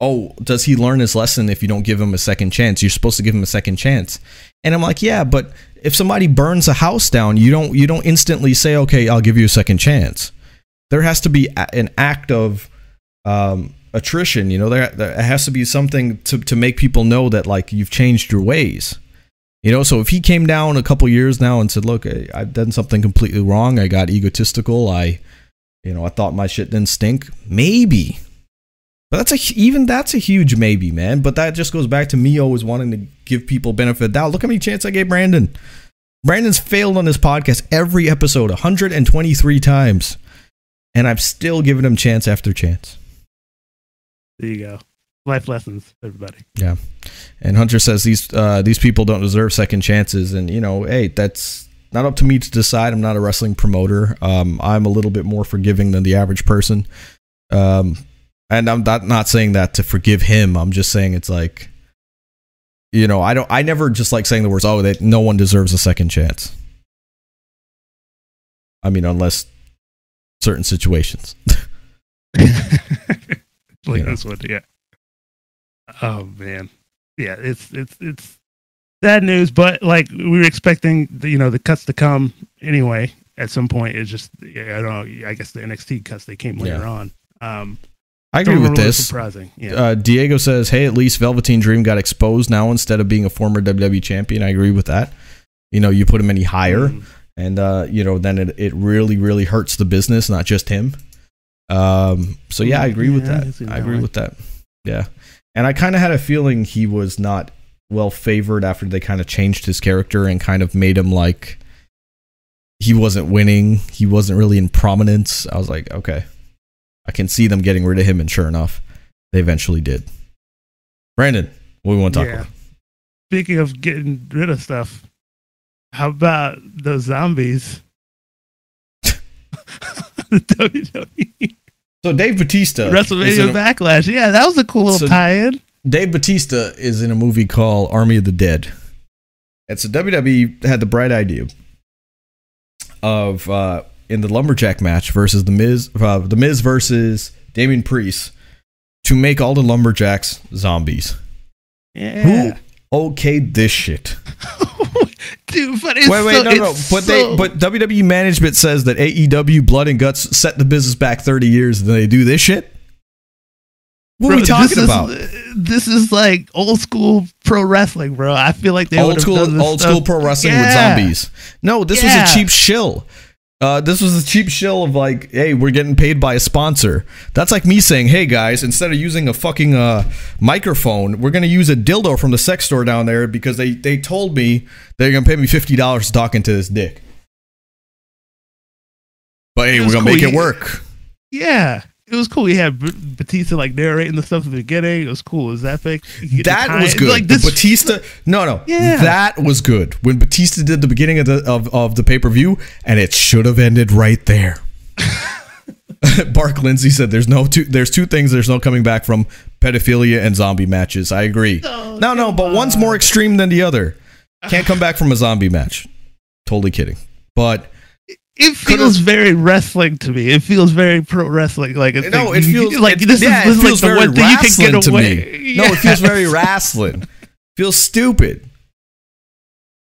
"Oh, does he learn his lesson if you don't give him a second chance? You're supposed to give him a second chance." And I'm like, "Yeah, but if somebody burns a house down, you don't you don't instantly say, "Okay, I'll give you a second chance." There has to be an act of um, attrition. You know, there, there has to be something to to make people know that like you've changed your ways. You know, so if he came down a couple years now and said, "Look, I, have done something completely wrong. I got egotistical. I, you know, I thought my shit didn't stink." Maybe, but that's a even that's a huge maybe, man. But that just goes back to me always wanting to give people benefit of doubt. Look how many chances I gave Brandon. Brandon's failed on this podcast every episode 123 times, and I've still given him chance after chance.
There you go life lessons, everybody.
Yeah, and Hunter says these uh, these people don't deserve second chances, and you know, hey, that's not up to me to decide. I'm not a wrestling promoter. Um, I'm a little bit more forgiving than the average person. Um, and I'm not not saying that to forgive him. I'm just saying it's like, you know, I don't. I never just like saying the words, "Oh, that no one deserves a second chance." I mean, unless certain situations.
like you know. this one, yeah. Oh man, yeah, it's it's it's sad news, but like we were expecting, the, you know, the cuts to come anyway. At some point, it's just yeah, I don't know. I guess the NXT cuts they came later yeah. on. Um,
I agree with this.
Surprising. Yeah.
Uh, Diego says, "Hey, at least Velveteen Dream got exposed now instead of being a former WWE champion." I agree with that. You know, you put him any higher, mm. and uh, you know, then it, it really, really hurts the business, not just him. Um, so yeah, I agree yeah, with that. I, I agree with that. Yeah. And I kind of had a feeling he was not well favored after they kind of changed his character and kind of made him like he wasn't winning. He wasn't really in prominence. I was like, okay, I can see them getting rid of him. And sure enough, they eventually did. Brandon, what do we want to talk yeah. about?
Speaking of getting rid of stuff, how about the zombies?
WWE. So Dave Batista,
WrestleMania Backlash. Yeah, that was a cool little so tie-in.
Dave Batista is in a movie called Army of the Dead. And so WWE had the bright idea of uh, in the lumberjack match versus the Miz, uh, the Miz versus Damian Priest, to make all the lumberjacks zombies.
Yeah.
Who okayed this shit?
Dude, but wait, wait, so, no, no.
But so... they, but WWE management says that AEW Blood and Guts set the business back thirty years, and they do this shit. What bro, are we talking
this
about?
Is, this is like old school pro wrestling, bro. I feel like they
old school, old
stuff.
school pro wrestling yeah. with zombies. No, this yeah. was a cheap shill. Uh, this was a cheap shill of like, hey, we're getting paid by a sponsor. That's like me saying, hey guys, instead of using a fucking uh, microphone, we're gonna use a dildo from the sex store down there because they they told me they're gonna pay me fifty dollars talking to this dick. But hey, we're gonna cool. make it work.
Yeah, it was cool. He had Batista like narrating the stuff at the beginning. It was cool. It was epic.
That was good. Like this, Batista, no, no, yeah. that was good. When Batista did the beginning of the of, of the pay per view, and it should have ended right there. Bark Lindsay said, "There's no two. There's two things. There's no coming back from pedophilia and zombie matches. I agree. Oh, no, no, but on. one's more extreme than the other. Can't come back from a zombie match. Totally kidding. But
it feels very wrestling to me. It feels very pro wrestling. Like
it's no, like, it feels like this yeah, is, this is like the one thing you can get away. No, it feels very wrestling. feels stupid.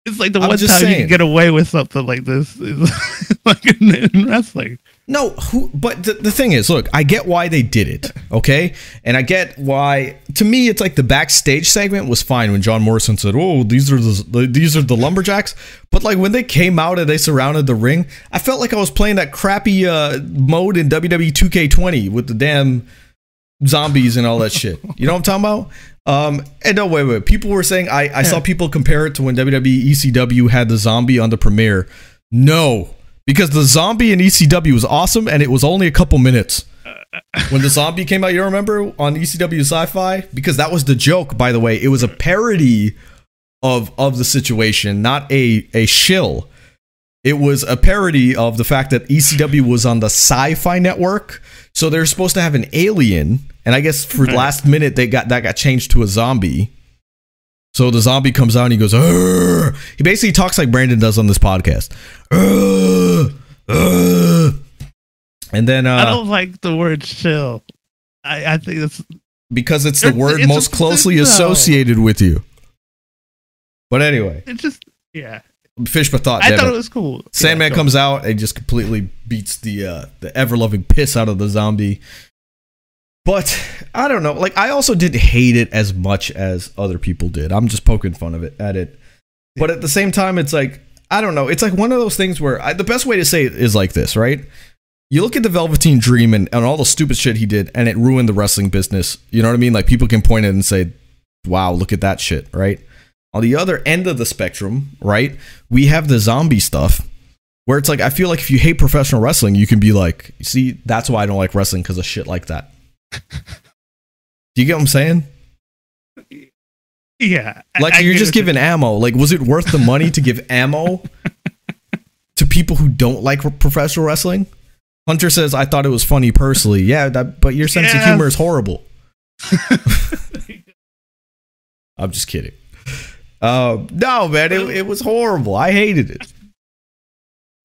It's like the I'm one time saying. you can get away with something like this, like in, in wrestling.
No, who, but the, the thing is, look, I get why they did it, okay? And I get why. To me, it's like the backstage segment was fine when John Morrison said, "Oh, these are the these are the lumberjacks." But like when they came out and they surrounded the ring, I felt like I was playing that crappy uh, mode in WWE 2K20 with the damn zombies and all that shit. You know what I'm talking about? Um, and no, wait, wait. People were saying I, I saw people compare it to when WWE ECW had the zombie on the premiere. No, because the zombie in ECW was awesome, and it was only a couple minutes. When the zombie came out, you remember on ECW Sci-Fi because that was the joke. By the way, it was a parody of of the situation, not a a shill. It was a parody of the fact that ECW was on the Sci-Fi network, so they're supposed to have an alien, and I guess for last minute they got that got changed to a zombie. So the zombie comes out and he goes, "Arr!" he basically talks like Brandon does on this podcast. "Arr! Arr!" And then
I
uh,
don't like the word chill. I, I think it's
because it's the
It's-
word
it's
most closely associated with you. But anyway,
it's just yeah.
fish for thought.
I thought it was cool.
Sandman
Yeah,
comes out and just completely beats the uh, the ever loving piss out of the zombie. But I don't know. Like I also didn't hate it as much as other people did. I'm just poking fun of it at it. But at the same time, it's like I don't know. It's like one of those things where I, the best way to say it is like this, right? You look at the Velveteen Dream and, and all the stupid shit he did, and it ruined the wrestling business. You know what I mean? Like people can point it and say, "Wow, look at that shit," right? On the other end of the spectrum, right, we have the zombie stuff where it's like I feel like if you hate professional wrestling, you can be like, see, that's why I don't like wrestling because of shit like that. Do you get what I'm saying?
Yeah.
Like
I
you're
get
just giving ammo. Like, was it worth the money to give ammo to people who don't like professional wrestling? Hunter says, "I thought it was funny personally." Yeah, that, but your sense of humor is horrible. I'm just kidding. Uh, no, man, it, it was horrible. I hated it.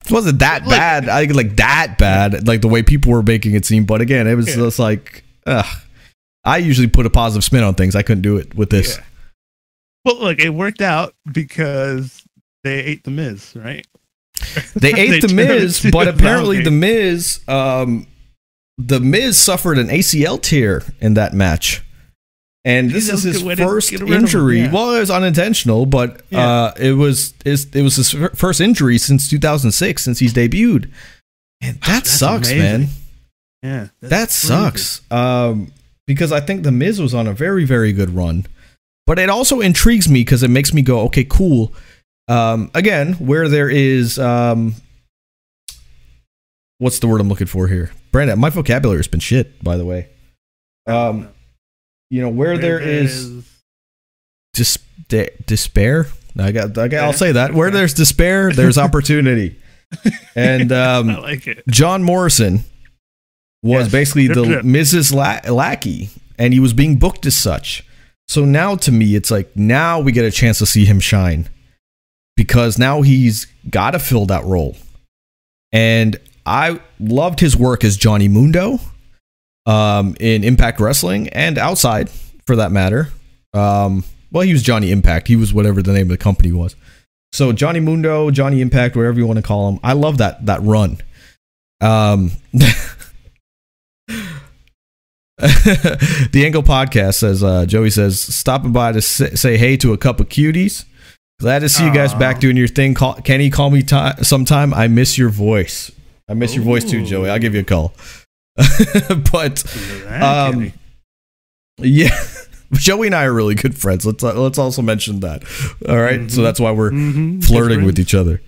It wasn't that
Like-
bad. I like that bad, like the way people were making it seem. But again, it was
Yeah.
just like, ugh. I usually put a positive spin on things. I couldn't do it with this.
Yeah. Well, look, it worked out because they ate the Miz, right?
They ate
They
the Miz, but apparently the Miz, um, the Miz suffered an ACL tear in that match, and this is his
good way to
first
of him,
injury.
yeah.
Well, it was unintentional, but
Yeah.
uh, it was it was his first injury since 2006 since he's debuted, and that
That's
sucks,
amazing.
man.
Yeah.
That sucks. Um, because I think the Miz was on a very very good run, but it also intrigues me because it makes me go, okay, cool. Um, again, where there is um, what's the word I'm looking for here, Brandon? My vocabulary has been shit, by the way. Um, you know where there is dis- de- despair. I got, I got, I'll say that. Where there's despair, there's opportunity. and
I
um,
like it.
John Morrison was
Yes.
basically the. Mrs. La- Lackey, and he was being booked as such. So now, to me, it's like now we get a chance to see him shine because now he's got to fill that role. And I loved his work as Johnny Mundo um, in Impact Wrestling and outside, for that matter. Um, well, he was Johnny Impact. He was whatever the name of the company was. So Johnny Mundo, Johnny Impact, whatever you want to call him. I love that that run. Um, the Angle Podcast says uh, Joey says stopping by to say, say hey to a couple cuties. Glad to see you guys back doing your thing. Call, Kenny, call me ti sometime. I miss your voice. I miss your voice too, Joey. I'll give you a call. but um, yeah, Joey and I are really good friends. Let's uh, let's also mention that. All right? so
Mhm.
that's why we're
Mhm.
flirting with each other.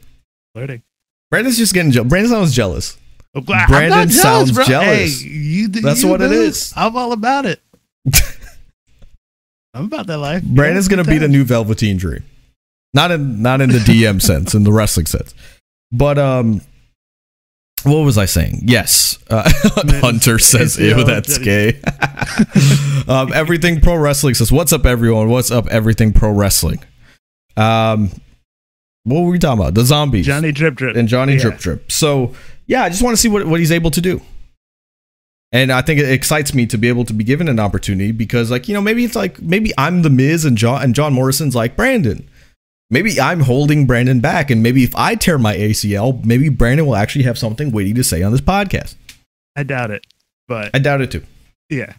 Flirting.
Brandon's just getting jealous. Brandon sounds jealous.
I'm glad-
Brandon
I'm jealous,
sounds
bro.
jealous.
Hey, you,
That's
you,
what it is.
I'm all about it. I'm about that life.
Brandon's gonna be the new Velveteen Dream, not in not in the DM sense, in the wrestling sense. But um, what was I saying? Yes, uh, Hunter says, "Ew, that's gay." um, everything pro wrestling says, "What's up, everyone? What's up, everything pro wrestling?" Um, what were we talking about? The zombies,
Johnny Drip Drip.
and Johnny
Yeah.
Drip Drip. So yeah, I just want to see what, what he's able to do. And I think it excites me to be able to be given an opportunity because, like, you know, maybe it's like maybe I'm the Miz and John and John Morrison's like Brandon. Maybe I'm holding Brandon back, and maybe if I tear my ACL, maybe Brandon will actually have something witty to say on this podcast.
I doubt it, but
I doubt it too.
yeah.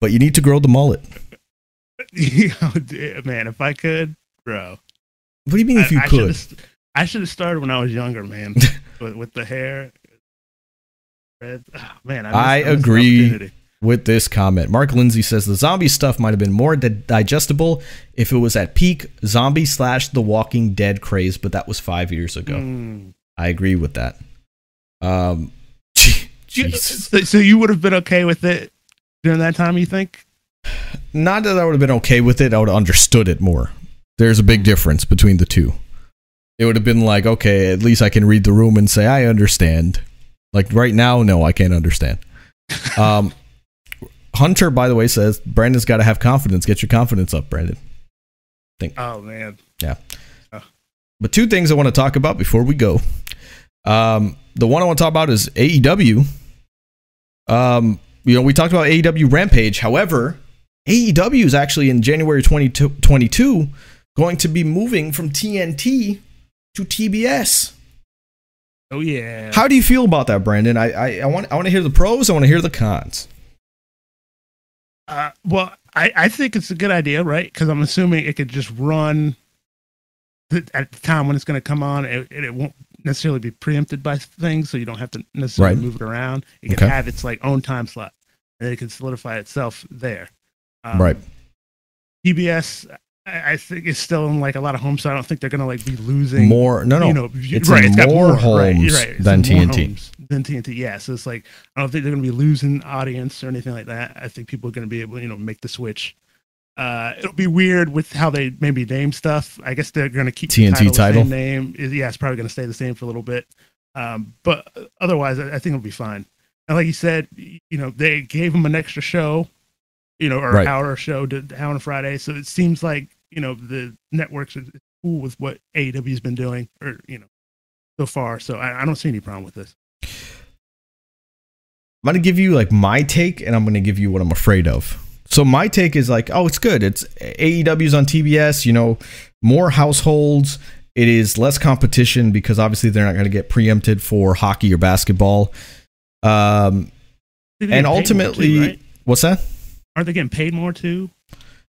But you need to grow the mullet.
You know, d- man, if I could, bro.
What do you mean if you
I
could?
I should have started when I was younger, man. with, with the hair. Red. Oh, man, I, missed-
I
the
agree. with this comment. Mark Lindsay says the zombie stuff might have been more di- digestible if it was at peak zombie slash The Walking Dead craze, but that was five years ago.
Mm.
I agree with that. Um, Jesus.
So, so you would have been okay with it during that time? You think?
Not that I would have been okay with it. I would have understood it more. There's a big difference between the two. It would have been like, okay, at least I can read the room and say I understand. Like right now, no, I can't understand. Um, Hunter, by the way, says Brandon's got to have confidence. Get your confidence up, Brandon. Think.
Oh man. Yeah.
But two things I want to talk about before we go. Um, the one I want to talk about is AEW. Um, you know, we talked about AEW Rampage. However, AEW is actually in January 2022 going to be moving from TNT to TBS.
Oh yeah.
How do you feel about that, Brandon? I, I, I want I want to hear the pros. I want to hear the cons.
Uh, well, I, I think it's a good idea, right? Because I'm assuming it could just run th- at the time when it's going to come on, and it, it won't necessarily be preempted by things, so you don't have to necessarily
Right.
move it around. It can
Okay.
have its like own time slot, and it can solidify itself there. Um,
Right.
TBS, I, I think it's still in like a lot of homes, so I don't think they're going to like be losing
More no no.
you know,
it's
right, it's got
more homes
right, it's
than TNT.
Than TNT, yeah. So it's like I don't think they're going to be losing audience or anything like that. I think people are going to be able, to, you know, make the switch. Uh, it'll be weird with how they maybe name stuff. I guess they're going to keep the
TNT
title, the
title?
same name. Yeah, it's probably going to stay the same for a little bit. Um, but otherwise, I, I think it'll be fine. And like you said, you know, they gave them an extra show, you know, or
Right.
hour show to hour on Friday. So it seems like you know the networks are cool with what AEW's been doing, or you know, so far. So I, I don't see any problem with this.
I'm gonna give you like my take, and I'm gonna give you what I'm afraid of. So my take is like, oh, it's good. It's AEW's on TBS. You know, more households. It is less competition because obviously they're not going to get preempted for hockey or basketball. Um, and
getting paid more
ultimately,
too, right?
what's that?
Aren't they getting paid more too?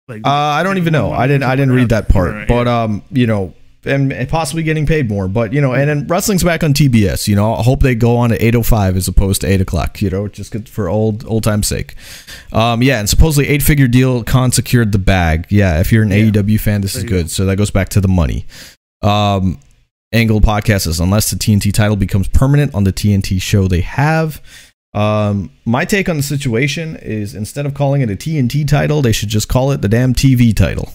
Like,
Uh, I don't even know. I didn't. I didn't read that part. But um, you know, and, and possibly getting paid more. But you know, and then wrestling's back on TBS. You know, I hope they go on at eight oh five as opposed to eight o'clock. You know, just good for old old time's sake. Um, yeah, and supposedly eight figure deal. Khan secured the bag. Yeah, if you're an
Yeah.
AEW fan, this
There
is
you go.
good. So that goes back to the money. Um, Angle podcast is unless the TNT title becomes permanent on the TNT show they have. Um, my take on the situation is instead of calling it a TNT title, they should just call it the damn TV title.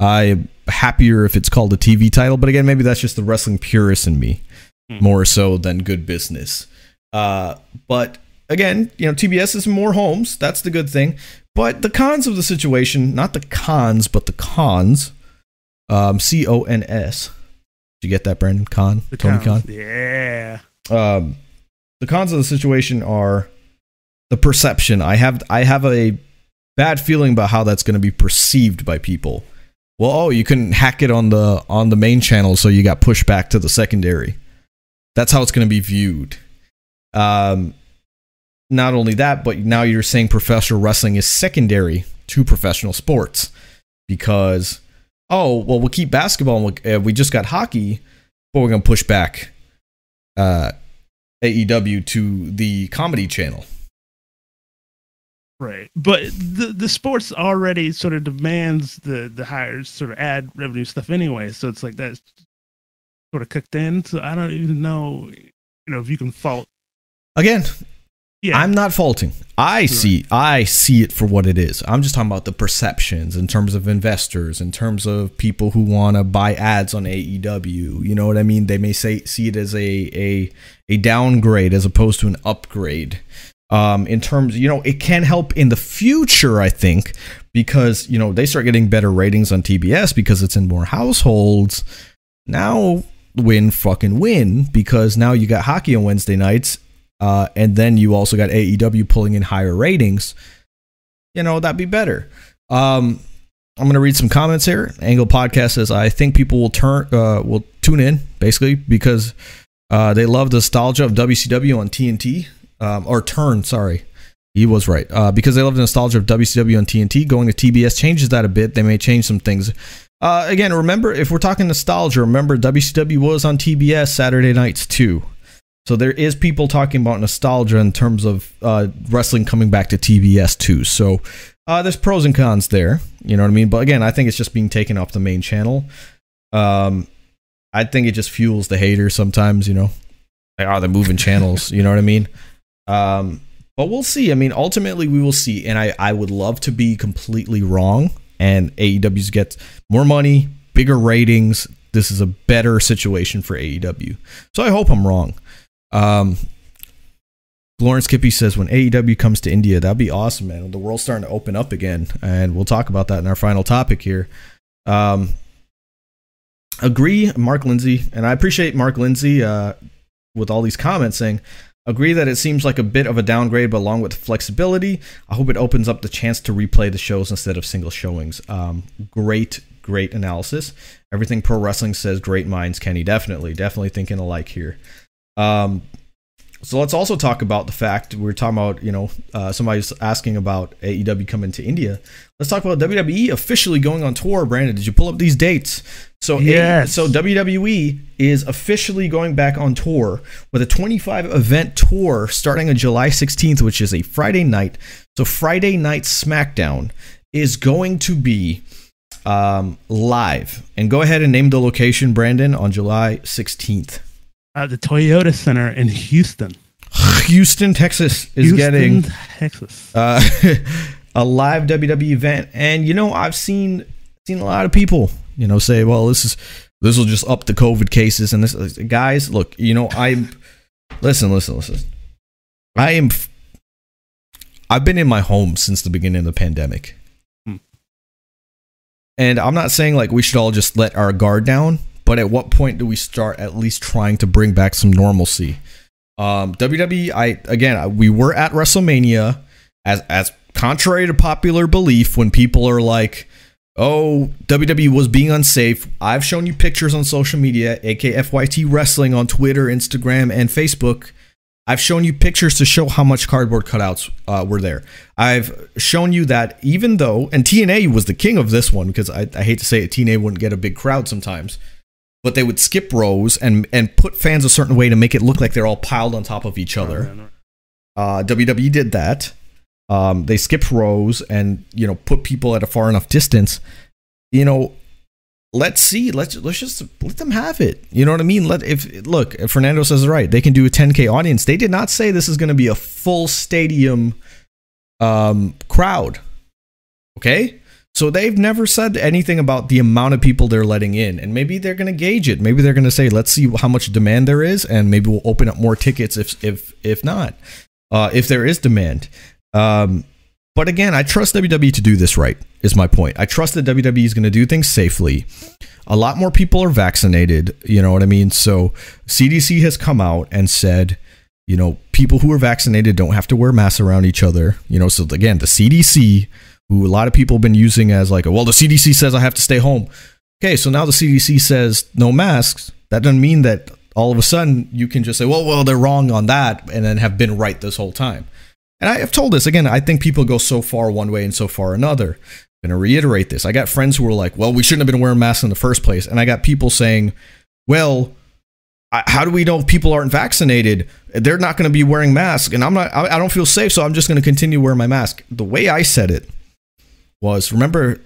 I'm happier if it's called a TV title, but again, maybe that's just the wrestling purist in me
Hmm.
more so than good business. Uh, but again, you know, TBS is more homes. That's the good thing. But the cons of the situation, not the cons, but the cons, um, C O N S. Did you get that, Brandon? Con?
The
Tony Khan?
cons. Yeah.
um, the cons of the situation are the perception. I have I have a bad feeling about how that's going to be perceived by people. Well, oh, you couldn't hack it on the on the main channel, so you got pushed back to the secondary. That's how it's going to be viewed. Um, not only that, but now you're saying professional wrestling is secondary to professional sports because oh well, we'll keep basketball. And we, uh, we just got hockey, but we're to push back uh, AEW to the comedy channel.
Right. But the the sports already sort of demands the the higher sort of ad revenue stuff anyway. So it's like that's sort of cooked in. So I don't even know, you know, if you can fault.
Again,
Yeah.
I'm not faulting. I see I see it for what it is. I'm just talking about the perceptions in terms of investors, in terms of people who want to buy ads on AEW. You know what I mean? They may say see it as a a a downgrade as opposed to an upgrade. Um, in terms, you know, it can help in the future, I think, because you know they start getting better ratings on TBS because it's in more households. Now, win fucking win because now you got hockey on Wednesday nights uh, and then you also got AEW pulling in higher ratings, you know, that'd be better. Um, I'm going to read some comments here. Angle Podcast says, I think people will turn, uh, will tune in basically because uh, they love the nostalgia of WCW on TNT, um, or turn, sorry. He was right. Uh, because they love the nostalgia of WCW on TNT, going to TBS changes that a bit. They may change some things. Uh, again, remember, if we're talking nostalgia, remember WCW was on TBS Saturday nights too. So there is people talking about nostalgia in terms of uh, wrestling coming back to TBS too. So uh, there's pros and cons there. You know what I mean? But again, I think it's just being taken off the main channel. Um, I think it just fuels the haters sometimes. You know, like, oh, they're moving channels. You know what I mean? Um, but we'll see. I mean, ultimately, we will see. And I, I would love to be completely wrong. And AEW's gets more money, bigger ratings. This is a better situation for AEW. So I hope I'm wrong. Um, Lawrence Kippy says when AEW comes to India, that'd be awesome, man. The world's starting to open up again, and we'll talk about that in our final topic here. Um, agree, Mark Lindsay, and I appreciate Mark Lindsay uh, with all these comments saying, agree that it seems like a bit of a downgrade, but along with flexibility, I hope it opens up the chance to replay the shows instead of single showings. Um, great, great analysis. Everything pro wrestling says, great minds, Kenny. Definitely, definitely thinking alike here. Um, so let's also talk about the fact we are talking about, you know, uh, somebody's asking about AEW coming to India. Let's talk about WWE officially going on tour. Brandon, did you pull up these dates? So
yes.
so WWE is officially going back on tour with a 25 event tour starting on July 16th, which is a Friday night. So Friday night SmackDown is going to be um, live. And go ahead and name the location, Brandon, on July 16th.
Uh, the Toyota Center in Houston.
Houston, Texas is
Houston,
getting
Texas.
uh, a live WWE event, and you know I've seen seen a lot of people, you know, say, "Well, this is this will just up the COVID cases." And this, guys, look, you know, I listen, listen, listen. I am. I've been in my home since the beginning of the pandemic,
Hmm.
and I'm not saying like we should all just let our guard down, but at what point do we start at least trying to bring back some normalcy? Um, WWE, I again, we were at WrestleMania as as contrary to popular belief when people are like, "Oh, WWE was being unsafe." I've shown you pictures on social media, AKFYT Wrestling on Twitter, Instagram, and Facebook. I've shown you pictures to show how much cardboard cutouts uh, were there. I've shown you that even though, and TNA was the king of this one because I, I hate to say it, TNA wouldn't get a big crowd sometimes but they would skip rows and and put fans a certain way to make it look like they're all piled on top of each other. Uh, WWE did that. Um, they skipped rows and you know put people at a far enough distance. You know, let's see. Let's let's just let them have it. You know what I mean? Let if look, if Fernando says it right, they can do a 10k audience. They did not say this is going to be a full stadium um, crowd. Okay. So they've never said anything about the amount of people they're letting in, and maybe they're going to gauge it. Maybe they're going to say, "Let's see how much demand there is, and maybe we'll open up more tickets if if if not, uh, if there is demand." Um, but again, I trust WWE to do this right. Is my point. I trust that WWE is going to do things safely. A lot more people are vaccinated. You know what I mean? So CDC has come out and said, you know, people who are vaccinated don't have to wear masks around each other. You know, so again, the CDC who a lot of people have been using as like, well, the CDC says I have to stay home. Okay, so now the CDC says no masks. That doesn't mean that all of a sudden you can just say, well, well, they're wrong on that, and then have been right this whole time. And I have told this again. I think people go so far one way and so far another. I'm gonna reiterate this. I got friends who were like, well, we shouldn't have been wearing masks in the first place, and I got people saying, well. How do we know if people aren't vaccinated? They're not going to be wearing masks, and I'm not. I don't feel safe, so I'm just going to continue wearing my mask. The way I said it was remember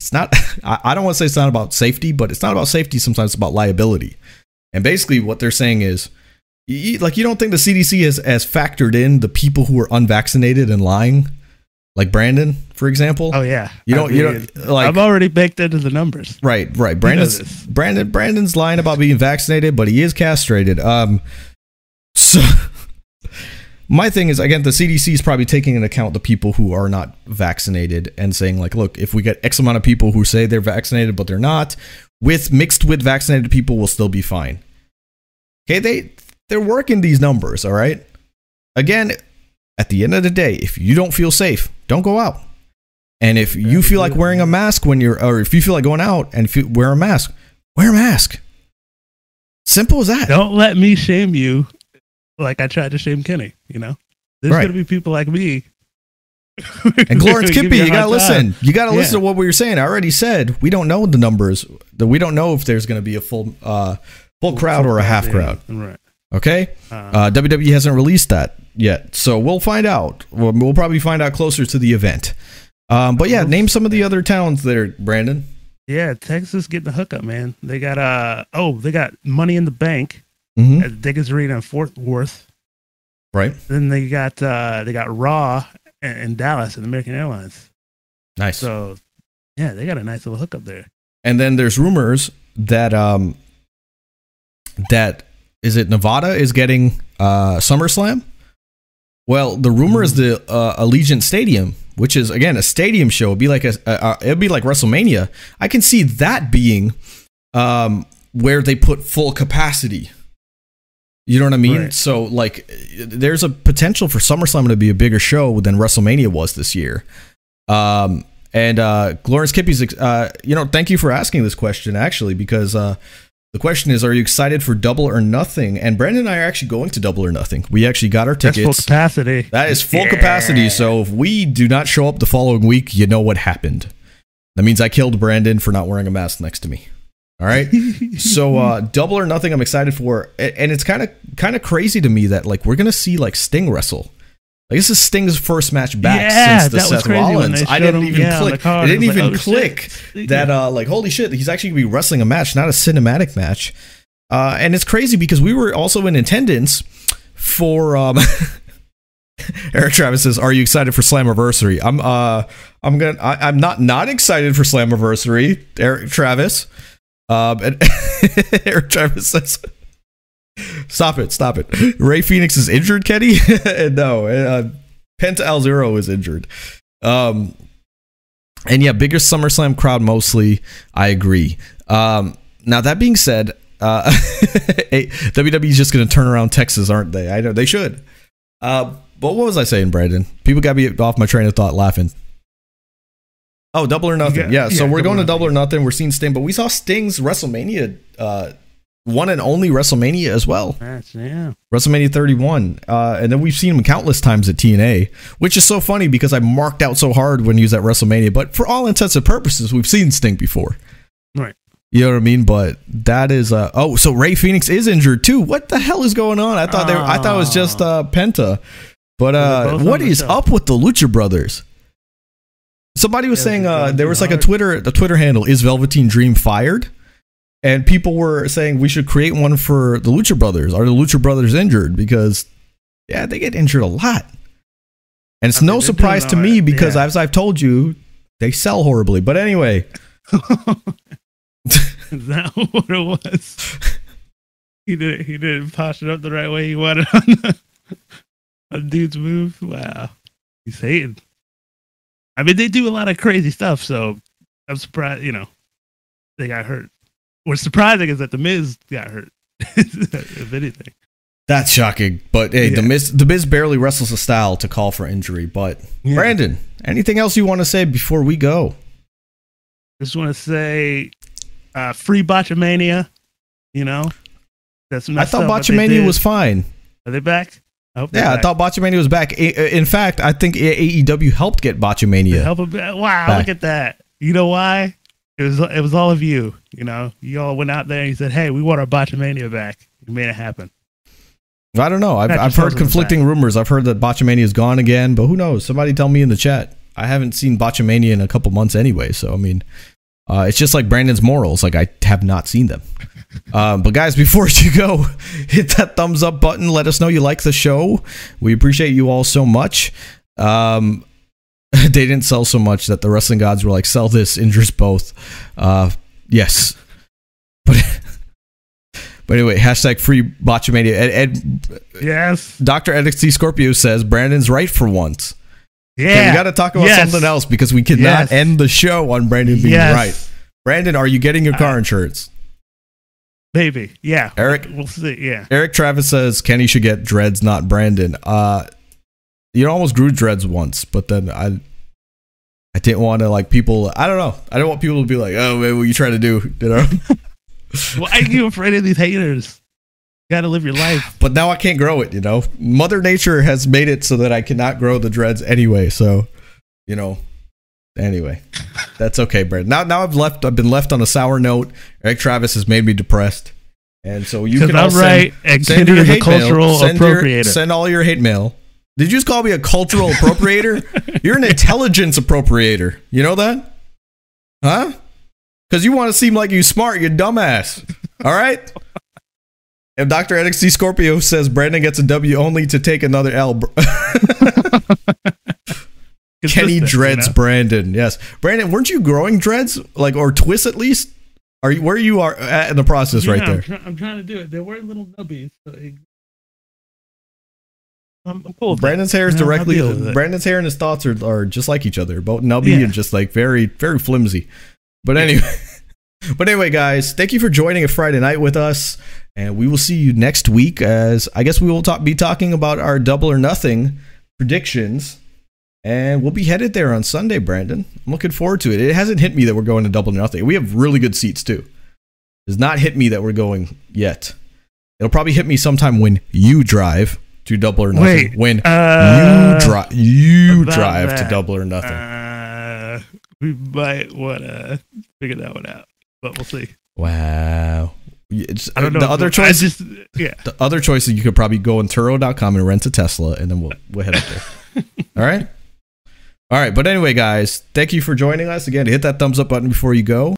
it's not I, I don't want to say it's not about safety but it's not about safety sometimes it's about liability. And basically what they're saying is you, like you don't think the cdc has, has factored in the people who are unvaccinated and lying? Like brandon for example?
Oh yeah.
you
I
don't you
mean,
don't like
I'm already baked into the numbers.
right right. Brandon's brandon brandon's lying about being vaccinated but he is castrated. Um so my thing is again the cdc is probably taking into account the people who are not vaccinated and saying like look if we get x amount of people who say they're vaccinated but they're not with mixed with vaccinated people we'll still be fine. Okay they they're working these numbers all right? Again at the end of the day if you don't feel safe don't go out. And if you feel like wearing a mask when you're or if you feel like going out and wear a mask wear a mask. Simple as that.
Don't let me shame you like I tried to shame Kenny, you know? There's
Right.
gonna be people like me.
And Clarence Kippy, you gotta
hard time.
listen. You gotta
Yeah.
listen to what we were saying. I already said we don't know the numbers. That we don't know if there's gonna be a full uh full crowd or a half crowd.
Right.
Okay,
Uh,
uh, WWE hasn't released that yet, so we'll find out. We'll, we'll probably find out closer to the event. Um, but yeah, name some of the other towns there, Brandon.
yeah, Texas getting the hookup, man. They got uh oh, they got Money in the Bank
hmm
at Dickies Arena in Fort Worth.
Right,
Then they got uh they got Raw in, in Dallas and American Airlines.
nice.
So yeah, they got a nice little hookup there.
And then there's rumors that um that is it Nevada is getting uh SummerSlam. Well, the rumor is the uh, Allegiant Stadium, which is again a stadium show. It'd be like a, a, a it'd be like WrestleMania. I can see that being um where they put full capacity. You know what I mean?
Right.
So like there's a potential for SummerSlam to be a bigger show than WrestleMania was this year. Um and uh Lawrence Kippy's uh you know, thank you for asking this question actually because uh the question is, are you excited for Double or Nothing? And Brandon and I are actually going to Double or Nothing. We actually got our
That's full
tickets.
capacity.
That is full capacity. So if we do not show up the following week, you know what happened. That means I killed Brandon for not wearing a mask next to me. All right. so uh, double or nothing, I'm excited for, and it's kind of kind of crazy to me that like we're gonna see like Sting wrestle. Like this is Sting's first match back
Yeah,
since the Seth Rollins. I didn't
him,
even
yeah,
click.
card.
It didn't even
like, oh,
click
shit.
that uh like holy shit, he's actually gonna be wrestling a match, not a cinematic match. Uh, and it's crazy because we were also in attendance for um Eric Travis says, "Are you excited for Slammiversary?" I'm uh I'm gonna I, I'm not not excited for Slammiversary. Eric Travis, um, and Eric Travis says, "Stop it, stop it." Rey Fenix is injured, Kenny. no, uh, Penta El Zero is injured. Um, and yeah, bigger SummerSlam crowd mostly. I agree. Um, now that being said, uh, WWE's just going to turn around Texas, aren't they? I know they should. Uh, but what was I saying, Brandon? People got me off my train of thought laughing. Oh, double or nothing.
Yeah,
Yeah, so
yeah,
we're going to double or nothing. We're seeing Sting, but we saw Sting's WrestleMania, uh, one and only WrestleMania as well.
Match, yeah.
WrestleMania 31. Uh, and then we've seen him countless times at TNA, which is so funny because I marked out so hard when he was at WrestleMania. But for all intents and purposes, we've seen Sting before.
Right.
You know what I mean? But that is uh oh, so Rey Fenix is injured too. What the hell is going on? I thought they were, I thought it was just uh Penta. But
they're
uh
both
what
on the
is
show.
up with the Lucha Brothers? Somebody was
Yeah,
saying uh there was like a. Twitter the Twitter handle is Velveteen Dream fired? And people were saying we should create one for the Lucha Brothers. Are the Lucha Brothers injured? Because yeah, they get injured a lot. And it's
I mean,
no surprise to me because
yeah.
as I've told you, they sell horribly. But anyway,
Is that what it was? He did he didn't posh it up the right way he wanted on the on dude's move. Wow. He's hating. I mean they do a lot of crazy stuff, so I'm surprised, you know, they got hurt. What's surprising is that the Miz got hurt. if anything.
That's shocking. But hey, the Miz the Miz barely wrestles a style to call for injury. But
Yeah.
Brandon, anything else you want to say before we go?
Just want to say, uh, free Botchamania. You know, that's
I thought Botchamania was fine.
Are they back? I hope they're
Yeah, I thought Botchamania was back. In fact, I think AEW helped get Botchamania.
help him back. Wow,
Back.
look at that. You know why? It was it was all of you. You know, you all went out there and you said, "Hey, we want our Botchamania back." You made it happen.
I don't know. I've, I've heard conflicting rumors. I've heard that Botchamania is gone again, but who knows? Somebody tell me in the chat. I haven't seen Botchamania in a couple months anyway, so I mean, uh, it's just like Brandon's morals. Like I have not seen them. Um, but guys, before you go, hit that thumbs up button. Let us know you like the show. We appreciate you all so much. Um, they didn't sell so much that the wrestling gods were like, "Sell this, injures both." Uh, yes, but but anyway, hashtag free Botchamania. Ed, Ed
Yes.
Dr. NXT Scorpio says Brandon's right for once.
Yeah.
Okay, we got to talk about
Yes.
something else because we cannot
Yes.
end the show on Brandon being
yes.
right. Brandon, are you getting your car
Uh,
insurance?
Maybe. Yeah.
Eric?
We'll see. Yeah.
Eric Travis says Kenny should get dreads, not Brandon. Uh, you almost grew dreads once, but then I, I didn't want to like people. I don't know. I don't want people to be like, "Oh, man, what are you trying to do?" You know.
Why are you afraid of these haters? You gotta live your life.
but now I can't grow it. You know, Mother Nature has made it so that I cannot grow the dreads anyway. So, you know, anyway, that's okay, Brandon. Now, now I've left. I've been left on a sour note. Eric Travis has made me depressed, And so you can all
I'm
send,
right and
send your hate mail.
cultural
Send your- send all your hate mail. Did you just call me a cultural appropriator? You're an intelligence appropriator. You know that? Huh? Because you want to seem like you smart, you dumbass. All right? If Dr. NXT Scorpio says Brandon gets a W only to take another L, Kenny
Consistent,
dreads
you know?
Brandon. Yes, Brandon, weren't you growing dreads like or twists at least? Are you where you are at in the process right
Yeah,
there?
I'm, try- I'm trying to do it. They were little nubbies. So it, I'm, I'm cool. with that.
Brandon's hair is
Yeah,
directly
deal with it.
Brandon's hair and his thoughts are, are just like each other, both nubby
Yeah.
and just like very very flimsy. But anyway, but anyway, guys, thank you for joining a Friday night with us, and we will see you next week. As I guess we will talk, be talking about our double or nothing predictions, and we'll be headed there on Sunday. Brandon, I'm looking forward to it. It hasn't hit me that we're going to double or nothing. We have really good seats too. It has not hit me that we're going yet. It'll probably hit me sometime when you drive to double or nothing.
Wait,
when
uh,
you drive, you drive to double or nothing.
Uh, we might want to figure that one out, but we'll see.
wow. It's,
I don't know.
The other choice,
just yeah.
the other choice is you could probably go on Turo.com and rent a Tesla, and then we'll we'll head up there. All right. All right. But anyway, guys, thank you for joining us again. Hit that thumbs up button before you go.